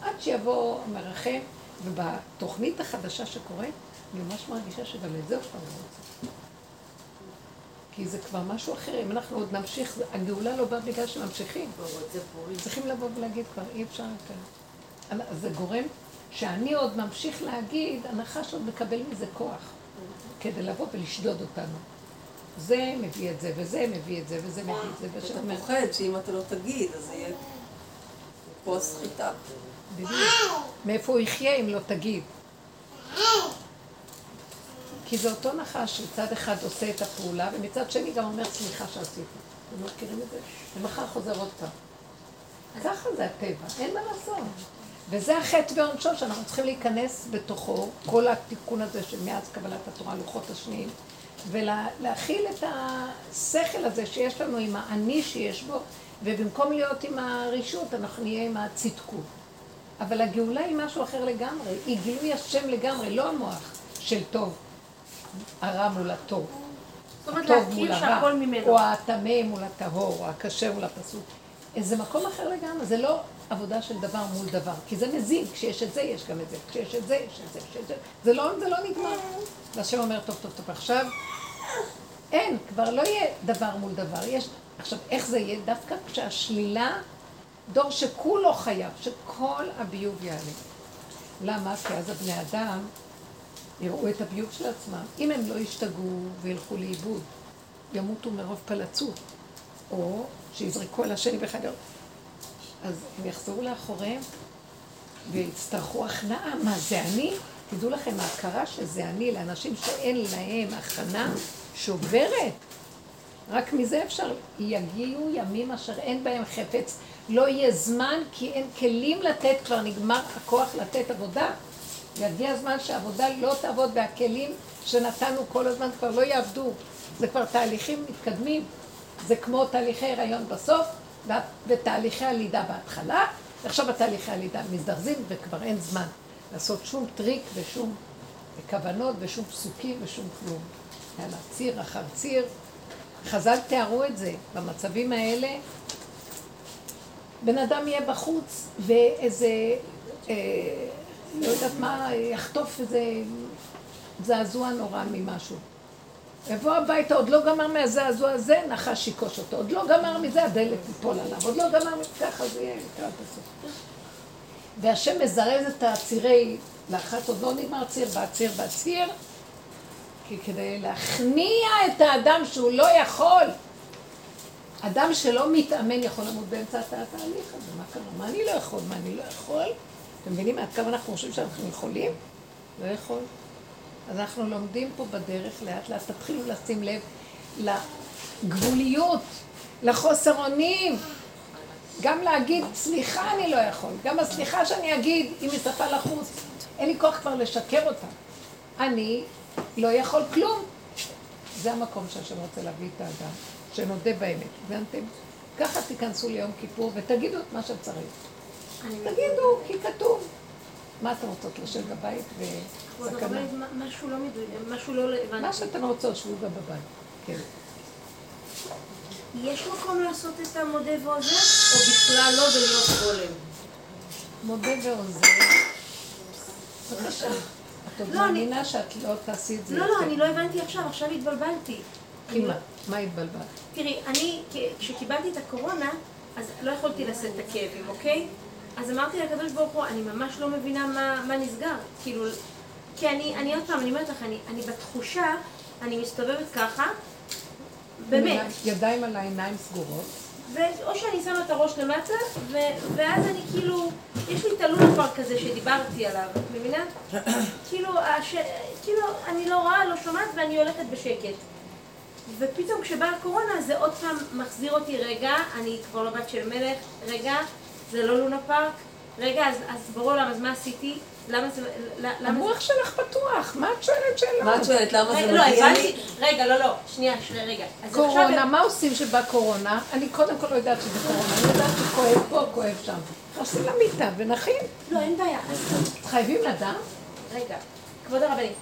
עד שיבוא המרחם, ובתוכנית החדשה שקורית, אני ממש מרגישה שגם את זה לא רוצה. כי זה כבר משהו אחר, אם אנחנו עוד נמשיך, הגאולה לא באה בגלל שממשיכים. צריכים לבוא ולהגיד כבר, אי אפשר יותר. זה גורם שאני עוד ממשיך להגיד, הנחש עוד מקבל מזה כוח, כדי לבוא ולשדוד אותנו. זה מביא את זה, וזה מביא את זה, וזה מביא את זה, אתה פוחד שאם אתה לא תגיד, אז יהיה פה סחיטה. מאיפה הוא יחיה אם לא תגיד? כי זה אותו נחש שצד אחד עושה את הפעולה, ומצד שני גם אומר סליחה שעשיתי. אתם לא מכירים את זה? ומחר חוזר עוד פעם. ככה זה הטבע, אין מה לעשות. וזה החטא ועונשו שאנחנו צריכים להיכנס בתוכו, כל התיקון הזה שמאז קבלת התורה, לוחות השניים, ולהכיל את השכל הזה שיש לנו עם האני שיש בו, ובמקום להיות עם הרשות, אנחנו נהיה עם הצדקות. אבל הגאולה היא משהו אחר לגמרי, היא גילוי השם לגמרי, לא המוח של טוב, הרע מול הטוב. הטוב מול הרע. או הטמא מול הטהור, או הכשר מול הפסוק. איזה מקום אחר לגמרי, זה לא עבודה של דבר מול דבר, כי זה מזיק, כשיש את זה יש גם את זה, כשיש את זה יש את זה, כשיש את זה, זה לא, זה לא נגמר. והשם אומר, טוב, טוב, טוב, עכשיו, אין, כבר לא יהיה דבר מול דבר, יש, עכשיו, איך זה יהיה? דווקא כשהשלילה, דור שכולו חייב, שכל הביוב יעלה. למה? כי אז הבני אדם יראו את הביוב של עצמם. אם הם לא ישתגעו וילכו לאיבוד, ימותו מרוב פלצות, או שיזרקו על השני בחדר, אז הם יחזרו לאחוריהם ויצטרכו הכנעה. מה, זה אני? תדעו לכם, ההכרה שזה אני לאנשים שאין להם הכנה שוברת. רק מזה אפשר, יגיעו ימים אשר אין בהם חפץ, לא יהיה זמן כי אין כלים לתת, כבר נגמר הכוח לתת עבודה. יגיע הזמן שהעבודה לא תעבוד והכלים שנתנו כל הזמן כבר לא יעבדו. זה כבר תהליכים מתקדמים. זה כמו תהליכי הריון בסוף ותהליכי הלידה בהתחלה, ועכשיו התהליכי הלידה מזדרזים וכבר אין זמן לעשות שום טריק ושום כוונות ושום פסוקים ושום כלום. יאללה, ציר אחר ציר. חז"ל תיארו את זה במצבים האלה. בן אדם יהיה בחוץ ואיזה, אה, לא יודעת מה, יחטוף איזה זעזוע נורא ממשהו. יבוא הביתה, עוד לא גמר מהזעזוע הזה, נחש יכוש אותו. עוד לא גמר מזה, הדלת תיפול עליו. עוד לא גמר מזה, ככה זה יהיה לקראת הסוף. והשם מזרז את הצירי לחץ, עוד לא נגמר ציר בעציר בעציר, כי כדי להכניע את האדם שהוא לא יכול. אדם שלא מתאמן יכול למות באמצע התהליך הזה, מה קרה? מה אני לא יכול? מה אני לא יכול? אתם מבינים עד כמה אנחנו חושבים שאנחנו יכולים? לא יכול. אז אנחנו לומדים פה בדרך לאט לאט, תתחילו לשים לב לגבוליות, לחוסר אונים. גם להגיד סליחה אני לא יכול, גם הסליחה שאני אגיד היא שפה לחוץ, אין לי כוח כבר לשקר אותה. אני לא יכול כלום. זה המקום שהשם רוצה להביא את האדם, שנודה באמת, הבנתם? ככה תיכנסו ליום כיפור ותגידו את מה שצריך. תגידו, כי כתוב. מה אתם רוצות לשבת בבית וסכנה? משהו לא מדויק, משהו לא הבנתי. מה שאתן רוצות, שבו גם בבית. כן. יש מקום לעשות את המודה ועוזר, או בכלל לא ולהיות גולם? מודה ועוזר. בבקשה. את עוד לא, מאמינה שאת לא תעשי את זה לא, לא. אני לא הבנתי עכשיו, עכשיו התבלבלתי. אני- מה? התבלבלת? תראי, אני, כשקיבלתי את הקורונה, אז לא יכולתי לשאת את הכאבים, אוקיי? אז אמרתי לקדוש ברוך הוא, אני ממש לא מבינה מה, מה נסגר. כאילו, כי אני, אני עוד פעם, אני אומרת לך, אני, אני בתחושה, אני מסתובבת ככה, באמת. ידיים על העיניים סגורות. ואו שאני שמה את הראש למטה, ו- ואז אני כאילו, יש לי את הלונה פארק כזה שדיברתי עליו, את מבינה? כאילו, הש... כאילו, אני לא רואה, לא שומעת, ואני הולכת בשקט. ופתאום כשבאה הקורונה זה עוד פעם מחזיר אותי, רגע, אני כבר לא בת של מלך, רגע, זה לא לונה פארק, רגע, אז, אז ברור למה, אז מה עשיתי? למה זה... למה זה... המוח שלך פתוח, מה את שואלת שאלות? מה את שואלת? למה זה רגע, לא, מגיע לי? רגע, לא, לא, שנייה, שנייה, רגע. קורונה, עכשיו- מה עושים שבא קורונה? אני קודם כל לא יודעת שזה קורונה, אני יודעת שכואב פה, כואב שם. נכנסים למיטה ונכין. לא, אין בעיה. חייבים לדעת? רגע, כבוד הרבנית,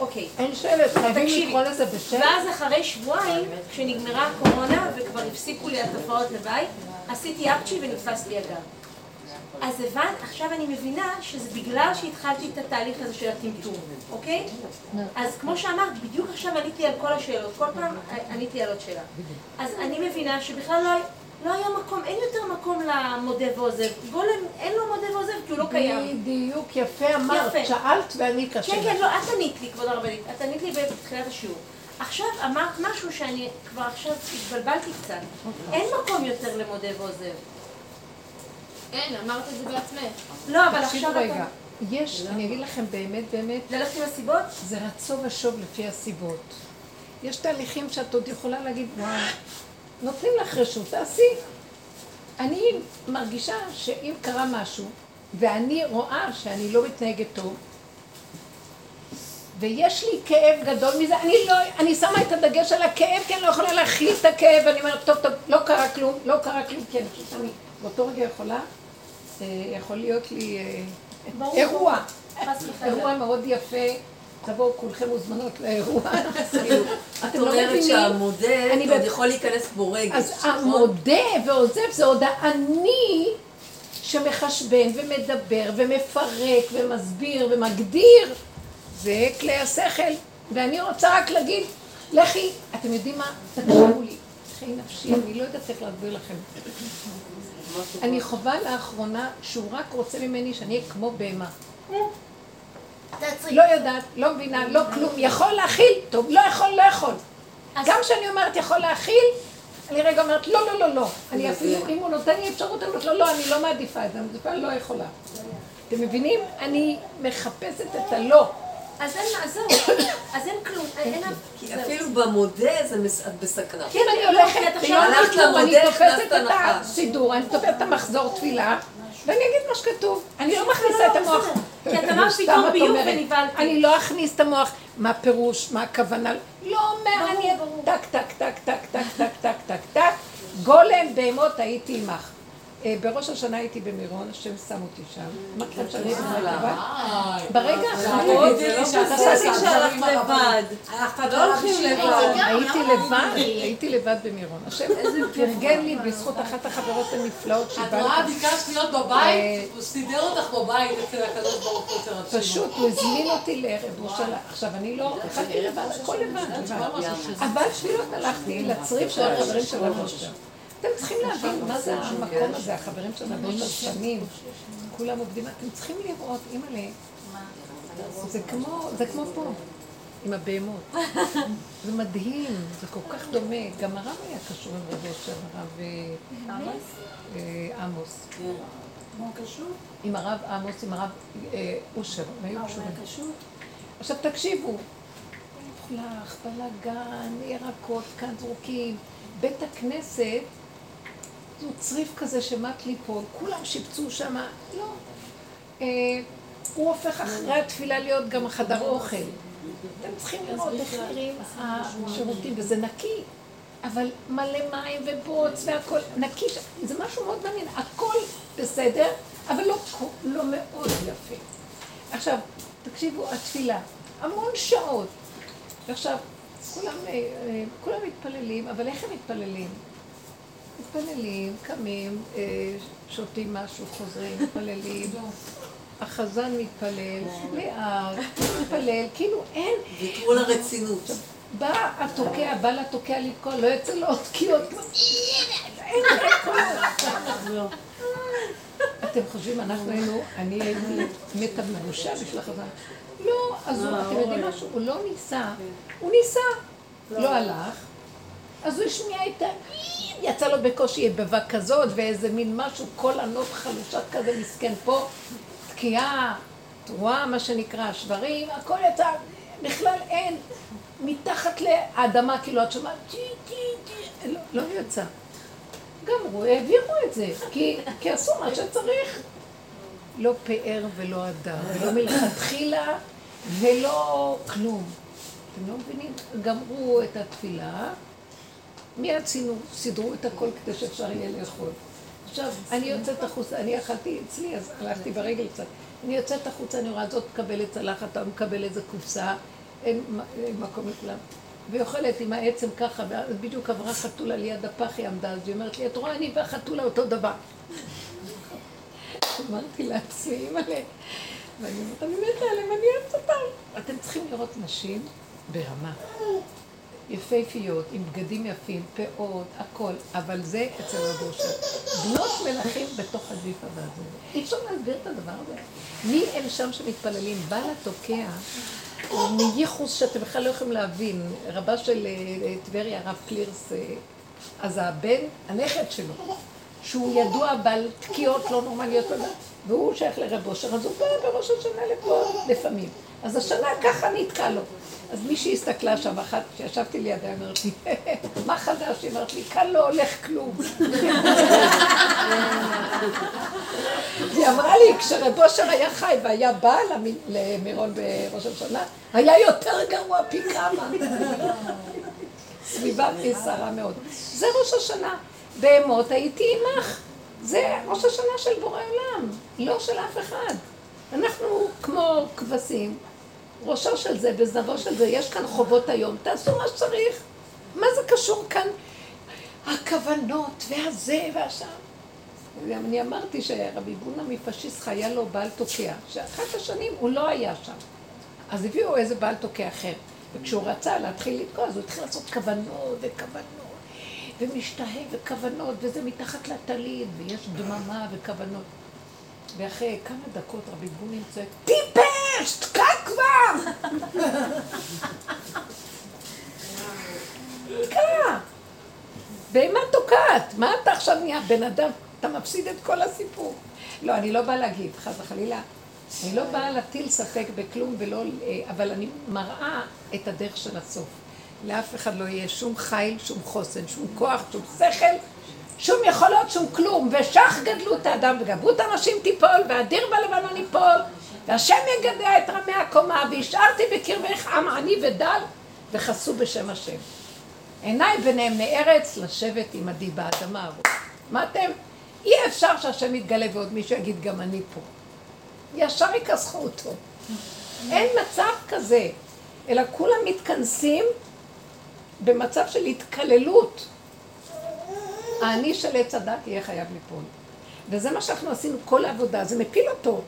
אוקיי. אין שלט, חייבים. לקרוא לזה בשם. ואז אחרי שבועיים, כשנגמרה הקורונה וכבר הפסיקו לי התופעות לוואי, עשיתי אפצ'י ונתפס לי הגב. אז הבנת, עכשיו אני מבינה שזה בגלל שהתחלתי את התהליך הזה של הטמטום, אוקיי? אז כמו שאמרת, בדיוק עכשיו עניתי על כל השאלות, כל פעם עניתי על עוד שאלה. אז אני מבינה שבכלל לא, לא היה מקום, אין יותר מקום למודה ועוזב. גולם אין לו מודה ועוזב כי הוא לא קיים. בדיוק, יפה אמרת, יפה. שאלת וענית לשאלה. כן, כן, לא, את ענית לי, כבוד הרבנית. את ענית לי בתחילת השיעור. עכשיו אמרת משהו שאני כבר עכשיו התבלבלתי קצת. אין מקום יותר למודה ועוזב. אין, אמרת את זה בעצמך. לא, אבל תקשיבו עכשיו רגע, אתה... יש, אני אגיד לכם באמת, באמת, ללכת עם הסיבות? זה רצו ושוב לפי הסיבות. יש תהליכים שאת עוד יכולה להגיד, וואו, נותנים לך רשות, תעשי. אני מרגישה שאם קרה משהו, ואני רואה שאני לא מתנהגת טוב, ויש לי כאב גדול מזה, אני לא, אני שמה את הדגש על הכאב, כי אני לא יכולה להכיל את הכאב, ואני אומרת, טוב, טוב, לא קרה כלום, לא קרה כלום, כי אני חושבת שאני באותו רגע יכולה, אה, יכול להיות לי אה. אירוע. אירוע מאוד יפה, תבואו כולכם מוזמנות לאירוע, כאילו, את לא אומרת? שהמודה עוד יכול להיכנס כמו רגש, אז נכון? המודה ועוזב זה עוד האני שמחשבן ומדבר ומפרק ומסביר ומגדיר, זה כלי השכל. ואני רוצה רק להגיד, לכי, אתם יודעים מה? תקשיבו לי, חיי נפשי, אני לא יודעת איך להסביר לכם. אני חווה לאחרונה שהוא רק רוצה ממני שאני אהיה כמו בהמה. לא יודעת, לא מבינה, לא כלום, יכול להכיל, טוב, לא יכול, לא יכול. גם כשאני אומרת יכול להכיל, אני רגע אומרת לא, לא, לא, לא. אני אפילו, אם הוא נותן לי אפשרות, אני אומרת לו, לא, אני לא מעדיפה את זה, אני לא יכולה. אתם מבינים? אני מחפשת את הלא. אז אין, אז זהו. אז אין כלום. אין... כי זהו. אפילו במודה זה בסכנה. כן, אני הולכת, הלכת כיפור, אני תופסת את. הסידור, אני תופסת את המחזור תפילה, ואני אגיד מה שכתוב. אני לא מכניסה את המוח. כי את אמרת פתאום ביוב. ונבהלתי. אני לא אכניס את המוח, מה הפירוש, מה הכוונה, לא מעניין. טק, טק, טק, טק, טק, טק, טק, טק, טק. בהמות הייתי עמך. אה, בראש השנה הייתי במירון, השם שם אותי שם. אמרתי לכם שאני הייתי לבד. ברגע האחרון, תגידי לי שאת נסעתי שם. שהלכת לבד. לא הולכים לבד. הייתי לבד, הייתי לבד במירון. השם פרגן לי בזכות אחת החברות הנפלאות את שבאה רואה. ביקשת להיות בבית, הוא סידר אותך בבית אצל הקדוש ברוך הוא רב שמעון. פשוט הוא הזמין אותי לערב ירושלים. עכשיו, אני לא, התחלתי לבד, הכל לבד. אבל תפילות הלכתי לצריף של החברים של הבושר. אתם צריכים להבין מה זה המקום הזה, החברים של הבושר שנים. כולם עובדים, אתם צריכים לראות, אימא'לה, זה כמו, זה כמו פה, עם הבהמות. זה מדהים, זה כל כך דומה. גם הרב היה קשור עם רב אושר, הרב אה, אה, עמוס. עם הרב עמוס, עם הרב אה, אושר, הם היו קשורים. עכשיו תקשיבו, מלוכלך, בלאגן, ירקות כאן זרוקים. בית הכנסת, צריף כזה שמט ליפול, כולם שיפצו שם, לא. אה, הוא הופך אחרי התפילה להיות גם חדר אוכל. אתם צריכים לראות איך נראים השירותים, וזה נקי, אבל מלא מים ובוץ והכל נקי, זה משהו מאוד מעניין, הכל בסדר, אבל לא, לא מאוד יפה. עכשיו, תקשיבו, התפילה, המון שעות. ועכשיו, כולם, אה, אה, כולם מתפללים, אבל איך הם מתפללים? מתפללים, קמים, אה, שותים משהו, חוזרים, מתפללים. החזן מתפלל, לאט, מתפלל, כאילו אין. ויתרו לרצינות. בא התוקע, בא לתוקע לתקוע, לא יוצא לו עוד תקיעות. אתם חושבים, אנחנו היינו, אני הייתי מתה מבושה בשביל החזן. לא, אז אתם יודעים משהו? הוא לא ניסה, הוא ניסה, לא הלך, אז הוא השמיע את ה... יצא לו בקושי יבבה כזאת, ואיזה מין משהו, קול ענות חלושה כזה מסכן פה, תקיעה, תרועה, מה שנקרא, שברים, הכל יצא, בכלל אין, מתחת לאדמה, כאילו, את שומעת, טי, טי, טי, לא, לא יצא. גמרו, העבירו את זה, כי, כי עשו מה שצריך. לא פאר ולא הדר, ולא מלכתחילה ולא כלום. אתם לא מבינים? גמרו את התפילה, מיד סינו, סידרו את הכל כדי שאפשר יהיה לאכול. עכשיו, אני יוצאת החוצה, אני אכלתי אצלי, אז הלכתי ברגל קצת. אני יוצאת החוצה, אני רואה זאת מקבלת צלחת, או מקבל איזה קופסה, אין אין מקום לכולם. והיא אוכלת עם העצם ככה, ואז בדיוק עברה חתולה ליד הפח, היא עמדה, אז היא אומרת לי, את רואה, אני והחתולה אותו דבר. אמרתי לעצמי, אימא'לה, ואני אומרת, אני מתה עליהם, אני אוהבת אותם. אתם צריכים לראות נשים ברמה. יפהפיות, עם בגדים יפים, פאות, הכל, אבל זה אצל הגושר. בנות מלכים בתוך הג'יפה והזה. אי אפשר להסביר את הדבר הזה. מי הם שם שמתפללים? בעל התוקע, מייחוס שאתם בכלל לא יכולים להבין. רבה של אה, טבריה, הרב קלירס, אה, אז הבן, הנכד שלו, שהוא ידוע בעל תקיעות לא נורמליות, והוא שייך לרב אושר, אז הוא בא בראש השנה לפה לפעמים. אז השנה ככה נתקע לו. אז מישהי הסתכלה שם, אחת, כשישבתי לידה, היא אומרת לי, מה חדש? היא אומרת לי, כאן לא הולך כלום. היא אמרה לי, כשרב אושר היה חי והיה בא למ- למירון בראש השנה, היה יותר גרוע פי כמה. סביבה סערה מאוד. זה ראש השנה. בהמות הייתי עמך. זה ראש השנה של בורא עולם, לא של אף אחד. אנחנו כמו כבשים, ראשו של זה וזנבו של זה, יש כאן חובות היום, תעשו מה שצריך. מה זה קשור כאן? הכוונות והזה והשם. אני אמרתי שרבי בונה מפשיסט היה לו בעל תוקע, שאחת השנים הוא לא היה שם. אז הביאו איזה בעל תוקע אחר. וכשהוא רצה להתחיל לתקוע, אז הוא התחיל לעשות כוונות וכוונות, ומשתהה וכוונות, וזה מתחת לטלית, ויש דממה וכוונות. ואחרי כמה דקות רבי בונים צועק, טיפש, תקע כבר! תקע! בהמה תוקעת, מה אתה עכשיו נהיה בן אדם? אתה מפסיד את כל הסיפור. לא, אני לא באה להגיד, חס וחלילה. אני לא באה להטיל ספק בכלום ולא... אה, אבל אני מראה את הדרך של הסוף. לאף אחד לא יהיה שום חיל, שום חוסן, שום כוח, שום שכל, שום יכולות, שום כלום. ושך גדלות האדם וגבות הנשים תיפול, והדיר בלבנון ייפול, והשם יגדע את רמי הקומה, והשארתי בקרבך עם עני ודל, וחסו בשם השם. עיניי ונאמני ארץ לשבת עמדי באדמה. מה אתם? אי אפשר שהשם יתגלה ועוד מישהו יגיד גם אני פה. ישר יכסחו אותו. אין מצב כזה, אלא כולם מתכנסים במצב של התקללות. האני של עץ הדת יהיה חייב ליפול. וזה מה שאנחנו עשינו כל העבודה, זה מפיל אותו.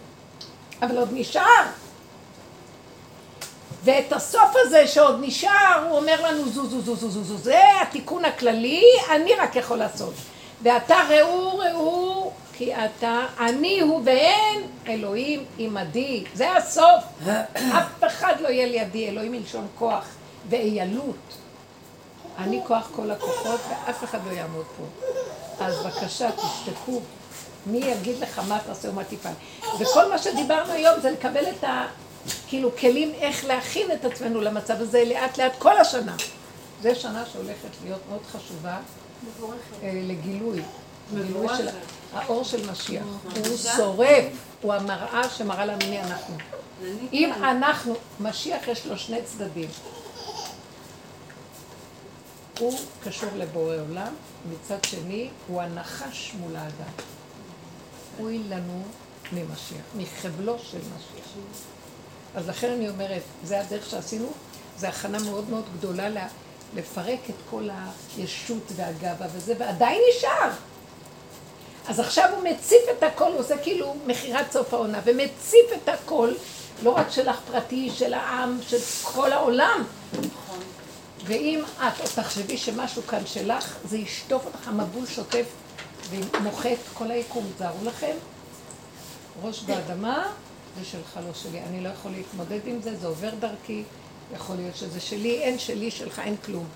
אבל עוד נשאר. ואת הסוף הזה שעוד נשאר, הוא אומר לנו זו זו זו זו זו זו, זה התיקון הכללי, אני רק יכול לעשות. ואתה ראו ראו כי אתה, אני הוא ואין אלוהים עמדי. זה הסוף. אף אחד לא יהיה לידי, אלוהים מלשון כוח ואיילות. אני כוח כל הכוחות ואף אחד לא יעמוד פה. אז בבקשה, תשתקו. מי יגיד לך מה תעשה ומה תפעל. וכל מה שדיברנו היום זה לקבל את ה... כאילו כלים איך להכין את עצמנו למצב הזה לאט לאט כל השנה. זו שנה שהולכת להיות מאוד חשובה אה, לגילוי. גילוי של האור של משיח. הוא שורף, הוא המראה שמראה לנו מי אנחנו. אם אנחנו, משיח יש לו שני צדדים. הוא קשור לבורא עולם, מצד שני הוא הנחש מול האדם. אוי לנו ממשיח, מחבלו של משיח. אז לכן אני אומרת, זה הדרך שעשינו, זו הכנה מאוד מאוד גדולה לה, לפרק את כל הישות והגאווה וזה, ועדיין נשאר. אז עכשיו הוא מציף את הכל, הוא עושה כאילו מכירת סוף העונה, ומציף את הכל, לא רק שלך פרטי, של העם, של כל העולם. ואם את תחשבי שמשהו כאן שלך, זה ישטוף אותך, המבול שוטף ומוחק כל היקום. תזהרו לכם, ראש באדמה זה שלך, לא שלי. אני לא יכול להתמודד עם זה, זה עובר דרכי, יכול להיות שזה שלי, אין שלי, שלך, אין כלום.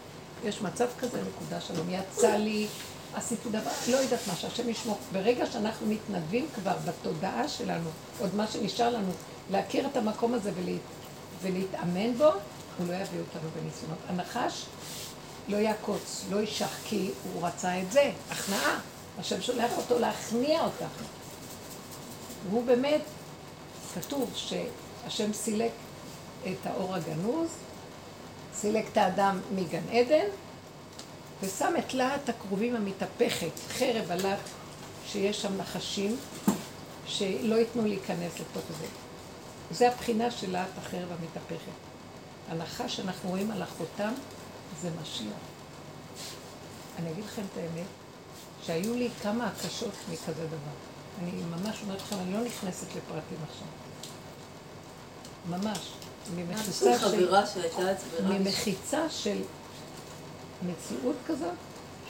יש מצב כזה, נקודה שלום. יצא לי, עשיתי דבר, לא יודעת מה, שהשם ישמור. ברגע שאנחנו מתנדבים כבר בתודעה שלנו, עוד מה שנשאר לנו, להכיר את המקום הזה ולהת... ולהתאמן בו, הוא לא יביא אותנו בניסיונות. הנחש לא יעקוץ, לא ישח, כי הוא רצה את זה, הכנעה. השם שולח אותו להכניע אותך. והוא באמת, כתוב שהשם סילק את האור הגנוז, סילק את האדם מגן עדן, ושם את להט הכרובים המתהפכת, חרב הלהט, שיש שם נחשים, שלא ייתנו להיכנס לתוך זה. זה הבחינה של להט החרב המתהפכת. הנחש שאנחנו רואים על החותם זה משיח. אני אגיד לכם את האמת, שהיו לי כמה הקשות מכזה דבר. אני ממש אומרת לכם, אני לא נכנסת לפרטים עכשיו. ממש. ממחיצה לי של, ממחיצה של מציאות כזאת,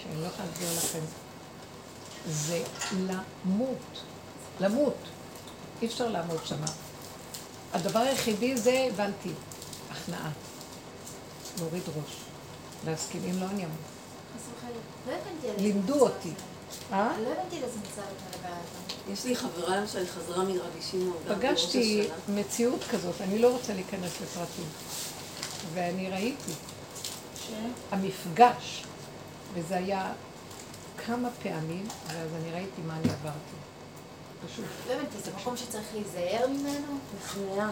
שאני לא יכולה להסביר לכם. זה למות. למות. אי אפשר לעמוד שמה. הדבר היחידי זה, הבנתי, הכנעה. להוריד ראש. להסכים, אם לא אני אמות. חס וחלילה. לא הבנתי על איזה לימדו מצב אותי. זה. אה? לא הבנתי על איזה מצב את מדברת. יש לי חברה למשל, היא חזרה מרבי שמעון. פגשתי. מציאות כזאת, אני לא רוצה להיכנס לפרטים. ואני ראיתי המפגש, וזה היה כמה פעמים, ואז אני ראיתי מה אני עברתי. פשוט. לא הבנתי, זה מקום שצריך להיזהר ממנו? נכנעה.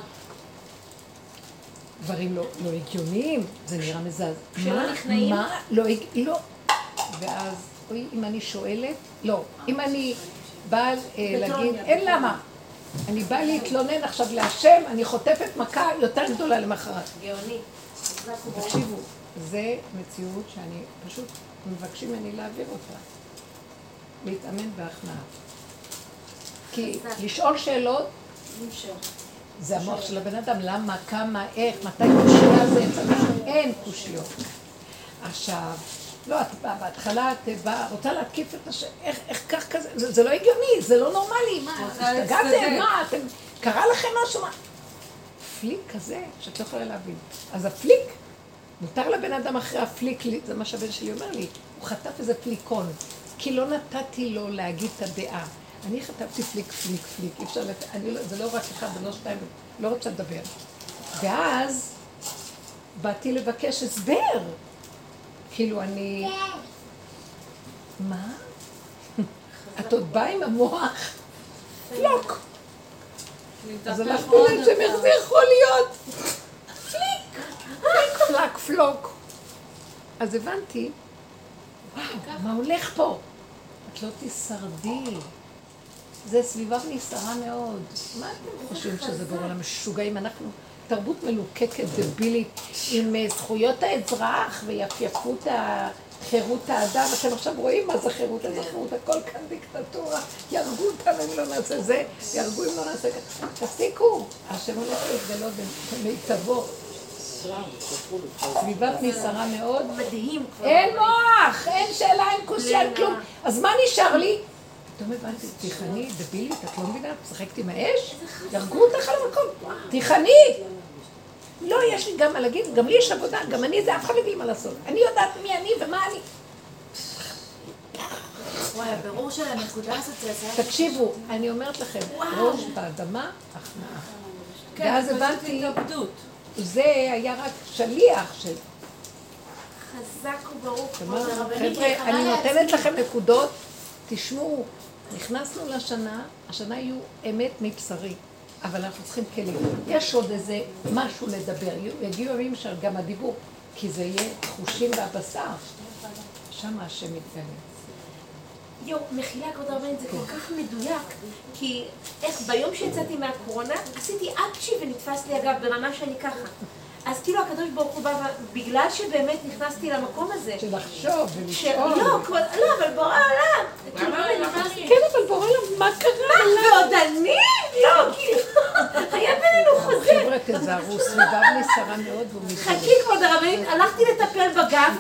דברים לא, לא הגיוניים, זה נראה מזעזע. שלא מה- נכנעים? מה? לא, לא. ואז, אוי, אם אני שואלת, לא. אם אני באה אה, להגיד, אין למה. אני באה להתלונן עכשיו להשם, אני חוטפת מכה יותר גדולה למחרת. גאוני. תקשיבו, זה מציאות שאני פשוט מבקשים ממני להעביר אותה. להתאמן בהכנעה. כי לשאול שאלות זה המוח של הבן אדם, למה, כמה, איך, מתי קושייה זה אין קושיות. עכשיו, לא, את בהתחלה, את באה, רוצה להתקיף את השם, איך, איך כך כזה, זה, זה לא הגיוני, זה לא נורמלי, מה, השתגעתם. מה, אתם, קרה לכם משהו, מה? פליק כזה, שאת לא יכולה להבין. אז הפליק, מותר לבן אדם אחרי הפליק, לי- זה מה שהבן שלי אומר לי, הוא חטף איזה פליקון, כי לא נתתי לו להגיד את הדעה. אני חטפתי פליק, פליק, פליק, אי אפשר, לת... אני לא, זה לא רק אחד ולא שתיים, לא רוצה לדבר. ואז באתי לבקש הסבר. כאילו אני... מה? את עוד באה עם המוח? פלוק. אז הלכתי להם שם, איך זה יכול להיות? פליק, פליק, פלק, פלוק. אז הבנתי, וואו, מה הולך פה? את לא תישרדי. זה סביבה נסערה מאוד. מה אתם חושבים שזה בעולם משוגעים? אנחנו תרבות מלוקקת, דבילית, עם אה, זכויות האזרח ויפייפות חירות האדם. אתם עכשיו רואים מה זה חירות האזרחות, הכל כאן דיקטטורה. יהרגו אותנו אם לא נעשה זה, יהרגו אם לא נעשה כזה. תפסיקו, השם הולך להתגלות במיטבו. סביבת נסערה מאוד. מדהים כבר. אין מוח, אין שאלה, אין קושי, אין כלום. אז מה נשאר לי? פתאום הבנתי, תיכני, דבילית, את לא מבינה? את משחקת עם האש? יהרגו אותך על המקום. תיכני! לא, יש לי גם מה להגיד, גם לי יש עבודה, גם אני זה, אף אחד לא יגיד מה לעשות. אני יודעת מי אני ומה אני. וואי, הבירור של הנקודה הזאת זה. תקשיבו, אני אומרת לכם, ראש באדמה, הכנעה. ואז כן, הבנתי, התאבדות. זה היה רק שליח של חזק וברוך. חבר'ה, אני. נותנת לכם נקודות, תשמעו, נכנסנו לשנה, השנה יהיו אמת מבשרי, אבל אנחנו צריכים כלים. יש עוד איזה משהו לדבר, יגיעו ימים של גם הדיבור, כי זה יהיה חושים והבשר. שם השם מתגלה. יואו, מחילה כבוד הרבנית, זה כל כך מדויק, כי איך ביום שיצאתי מהקורונה, עשיתי אפצ'י ונתפס לי אגב ברמה שאני ככה. אז כאילו הקדוש ברוך הוא בא, בגלל שבאמת נכנסתי למקום הזה, של לחשוב. ולשאול. לא, לא, אבל בורא עולם, כאילו, נכנסתי, כן, אבל בורא עולם, מה קרה? ועוד אני? לא, כאילו, היה בינינו חוזה. חבר'ה, תזהרו, סביביו נסערה מאוד. חכי כבוד הרבנית, הלכתי לטפל בגב,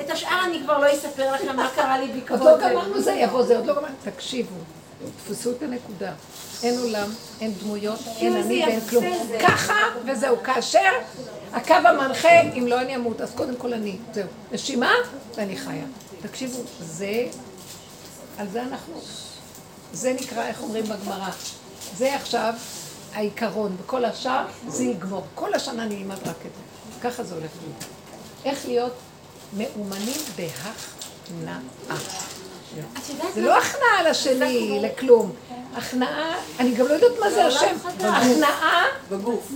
את השאר אני כבר לא אספר לכם מה קרה לי עוד בעקבות לא זה. גמרנו זה, יבוא זה, עוד לא גמרנו. תקשיבו, תפסו את הנקודה. אין עולם, אין דמויות, אין אני ואין כלום. ככה וזהו. כאשר הקו המנחה, אם לא אני אמות, אז קודם כל אני. זהו. נשימה, ואני חיה. תקשיבו, זה, על זה אנחנו, זה נקרא, איך אומרים בגמרא, זה עכשיו העיקרון, וכל השאר זה יגמור. כל השנה נלמד רק את זה. ככה זה הולך להיות. איך להיות מאומנים בהכנעה. זה? לא הכנעה לשני, לכלום. הכנעה, אני גם לא יודעת מה זה השם. הכנעה בגוף.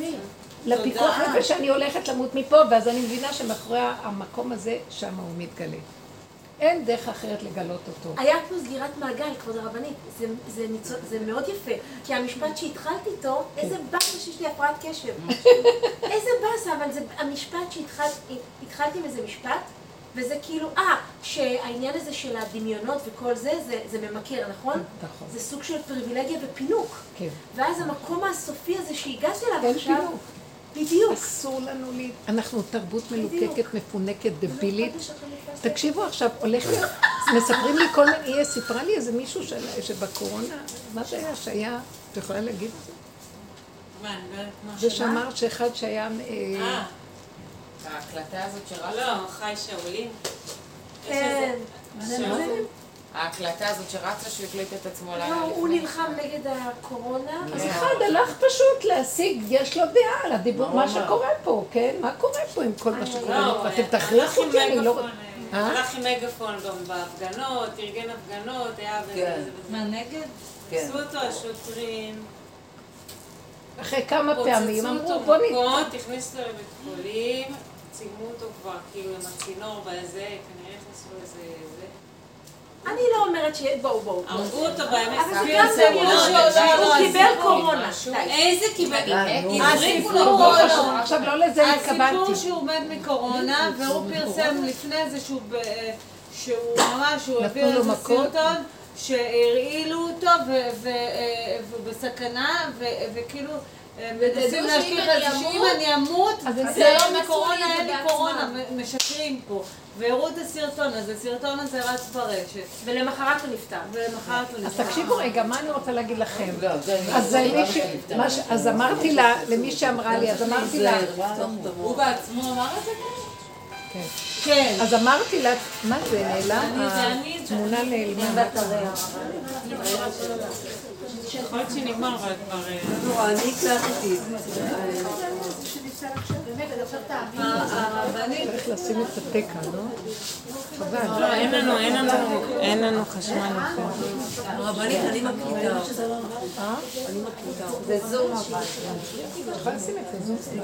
לפיקוח נפש שאני הולכת למות מפה, ואז אני מבינה שמאחורי המקום הזה, שם הוא מתגלה. אין דרך אחרת לגלות אותו. היה פה סגירת מעגל, כבוד הרבנית, זה, זה, ניצו, זה מאוד יפה, כי המשפט שהתחלתי איתו, איזה באסה שיש לי הפרעת קשב. איזה באסה, אבל זה המשפט שהתחלתי עם איזה משפט, וזה כאילו, אה, שהעניין הזה של הדמיונות וכל זה, זה, זה ממכר, נכון? נכון. זה סוג של פריבילגיה ופינוק. כן. ואז המקום הסופי הזה שהגעתי אליו אין עכשיו, פינוק. בדיוק. אסור לנו לי... אנחנו תרבות מלוקקת, מפונקת, דבילית. תקשיבו עכשיו, להיות... מספרים לי כל מיני... היא סיפרה לי איזה מישהו שבקורונה, מה זה היה שהיה... את יכולה להגיד את זה? מה, אני לא יודעת מה זה שמה? שאמר שאחד שהיה... אה, אה, ההקלטה הזאת שרצה? לא, חי שאולים. כן. ההקלטה הזאת שרצה, שהוא הקליט את עצמו לא, לילה הוא לפני. נלחם נגד הקורונה. אז אחד הלך פשוט להשיג, יש לו דעה על הדיבור, מה שקורה פה, כן? מה קורה פה עם כל מה שקורה? לא, אתם הלך תכריחו אותי, אני לא... מגפון, אה? הלך עם מגפון גם בהפגנות, ארגן הפגנות, היה וזה כן. מה, נגד? כן. עשו אותו השוטרים, אחרי כמה פעמים אמרו, בוא נ... הכניסו לבית חולים, צילמו אותו כבר כאילו עם הצינור וזה, כנראה הכניסו איזה... זה. אני לא אומרת ש... בואו, בואו. הרגו אותו באמת, אבל זה גם זה לא, לא, לא, לא, הוא לא, קיבל הסיפור- קורונה. איזה קיבל? הזריקו לו הסיפור- קורונה. עכשיו לא לזה הסיפור התכוונתי. שהוא מת מקורונה, והוא פרסם לפני זה שהוא שהוא ממש, הוא העביר לו איזה? סרטון שהרעילו אותו ו- ו- אה, והוא בסכנה ו- וכאילו אה, שאם להשליך אני את זה שאם אמות, אני אמות, אז אז זה לא מקורונה, אין לי. קורונה, משקרים פה. והראו את הסרטון הזה, הסרטון הזה רץ ברשת, ולמחרת הוא נפטר. ולמחרת הוא אז נפטר. תקשיבו רגע, מה אני רוצה להגיד לכם? לא, אז אז אמרתי לה, למי שאמרה לי, אז אמרתי לה, הוא בעצמו אמר את זה? כן. כן. אז אמרתי לה, מה זה, נעלם? אני- זה אני- התמונה נעלמה. יכול להיות שנגמר, אבל כבר... לא, אני הקלטתי הרבנית צריך לשים את כאן, לא? חבל. לא, אין לנו, אין לנו, אין לנו חשמל יותר. הרבנית, אני מקליטה. אה? אני מקליטה. זה זום אבל. את יכולה לשים את זה, זו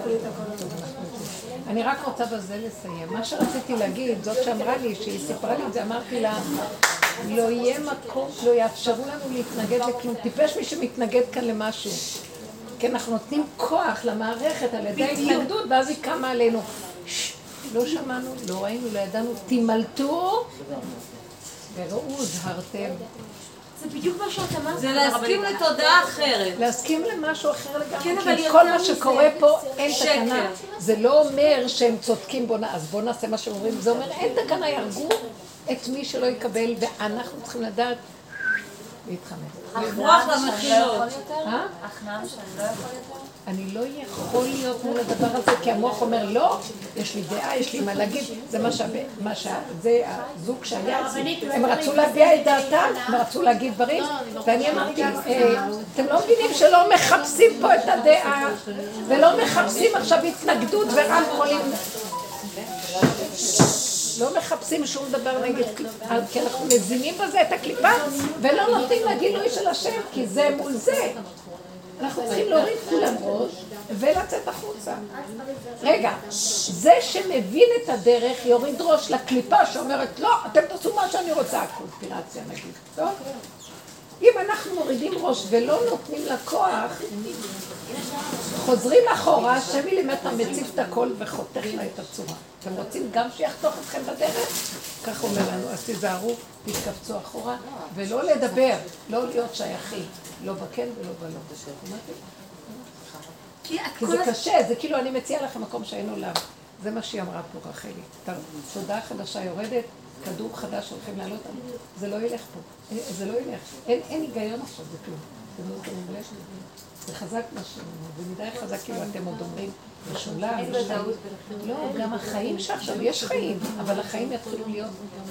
אני רק רוצה בזה לסיים. מה שרציתי להגיד, זאת שאמרה לי, שהיא סיפרה לי את זה, אמרתי לה, לא יהיה מקום, לא יאפשרו לנו להתנגד לכלום. טיפש מי שמתנגד כאן למשהו. כי אנחנו נותנים כוח למערכת על ידי ההתנגדות, ואז היא קמה עלינו. לא שמענו, לא ראינו, לא ידענו, תימלטו וראו, הוזהרתם. זה בדיוק מה שאת אמרת. זה להסכים לתודעה אחרת. להסכים למשהו אחר לגמרי, כן, אבל כי יותר כל מה שקורה פה אין. תקנה. זה לא אומר שהם צודקים. אז בואו נעשה מה שהם אומרים. זה אומר אין תקנה, יהרגו את מי שלא יקבל, ואנחנו צריכים לדעת להתחמם. לברוח למחילות. אה? אני לא יכול להיות מול הדבר הזה, כי המוח אומר, לא, יש לי דעה, יש לי מה להגיד, זה מה שה... זה הזוג שהיה, הם רצו להביע את דעתם, הם רצו להגיד דברים, ואני אמרתי, אה, אתם לא מבינים שלא מחפשים פה את הדעה, ולא מחפשים עכשיו התנגדות ורמקולים. לא מחפשים שום דבר נגד, כי אנחנו מזינים בזה את הקליפה, ולא נותנים לגילוי של השם, כי זה מול זה. אנחנו צריכים להוריד כולם ראש ולצאת החוצה. רגע, זה שמבין את הדרך יוריד ראש לקליפה שאומרת לא, אתם תעשו מה שאני רוצה, קונספירציה נגיד, טוב? אם אנחנו מורידים ראש ולא נותנים לה חוזרים אחורה, השם מילימטר מציף את הכל וחותך לה את הצורה. אתם רוצים גם שיחתוך אתכם בדרך? כך אומר לנו, אז תיזהרו, תתכווצו אחורה, ולא לדבר, לא להיות שייכים, לא בכן ולא בלא. כי זה. קשה, זה כאילו אני מציעה לכם מקום שאין עולם. זה מה שהיא אמרה פה, רחלי. תודעה חדשה יורדת, כדור חדש הולכים לעלות, זה לא ילך פה. אה, זה לא ילך. אין, היגיון עכשיו בכלום. לא? זה חזק מה שאומרים, זה מדי חזק, כאילו אתם עוד אומרים, משולב. לא, גם החיים שעכשיו, יש חיים, אבל החיים יתחילו להיות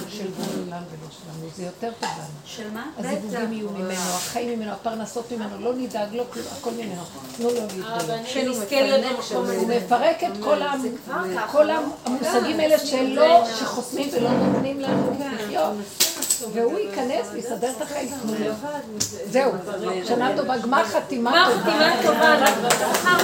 של בורא עולם ולא שלנו, זה יותר טוב לנו. של מה? הזיווגים יהיו ממנו, החיים ממנו, הפרנסות ממנו, לא נדאג, לא כלום, הכל ממנו. תנו לו להתגלות. שנזכה להיות במקום הוא מפרק את כל כל המושגים האלה שלא, שחוסמים ולא נותנים לנו לחיות. והוא ייכנס ויסדר את החיים. זהו, שנה טובה, גמר חתימה גמר טובה. חתימה טובה.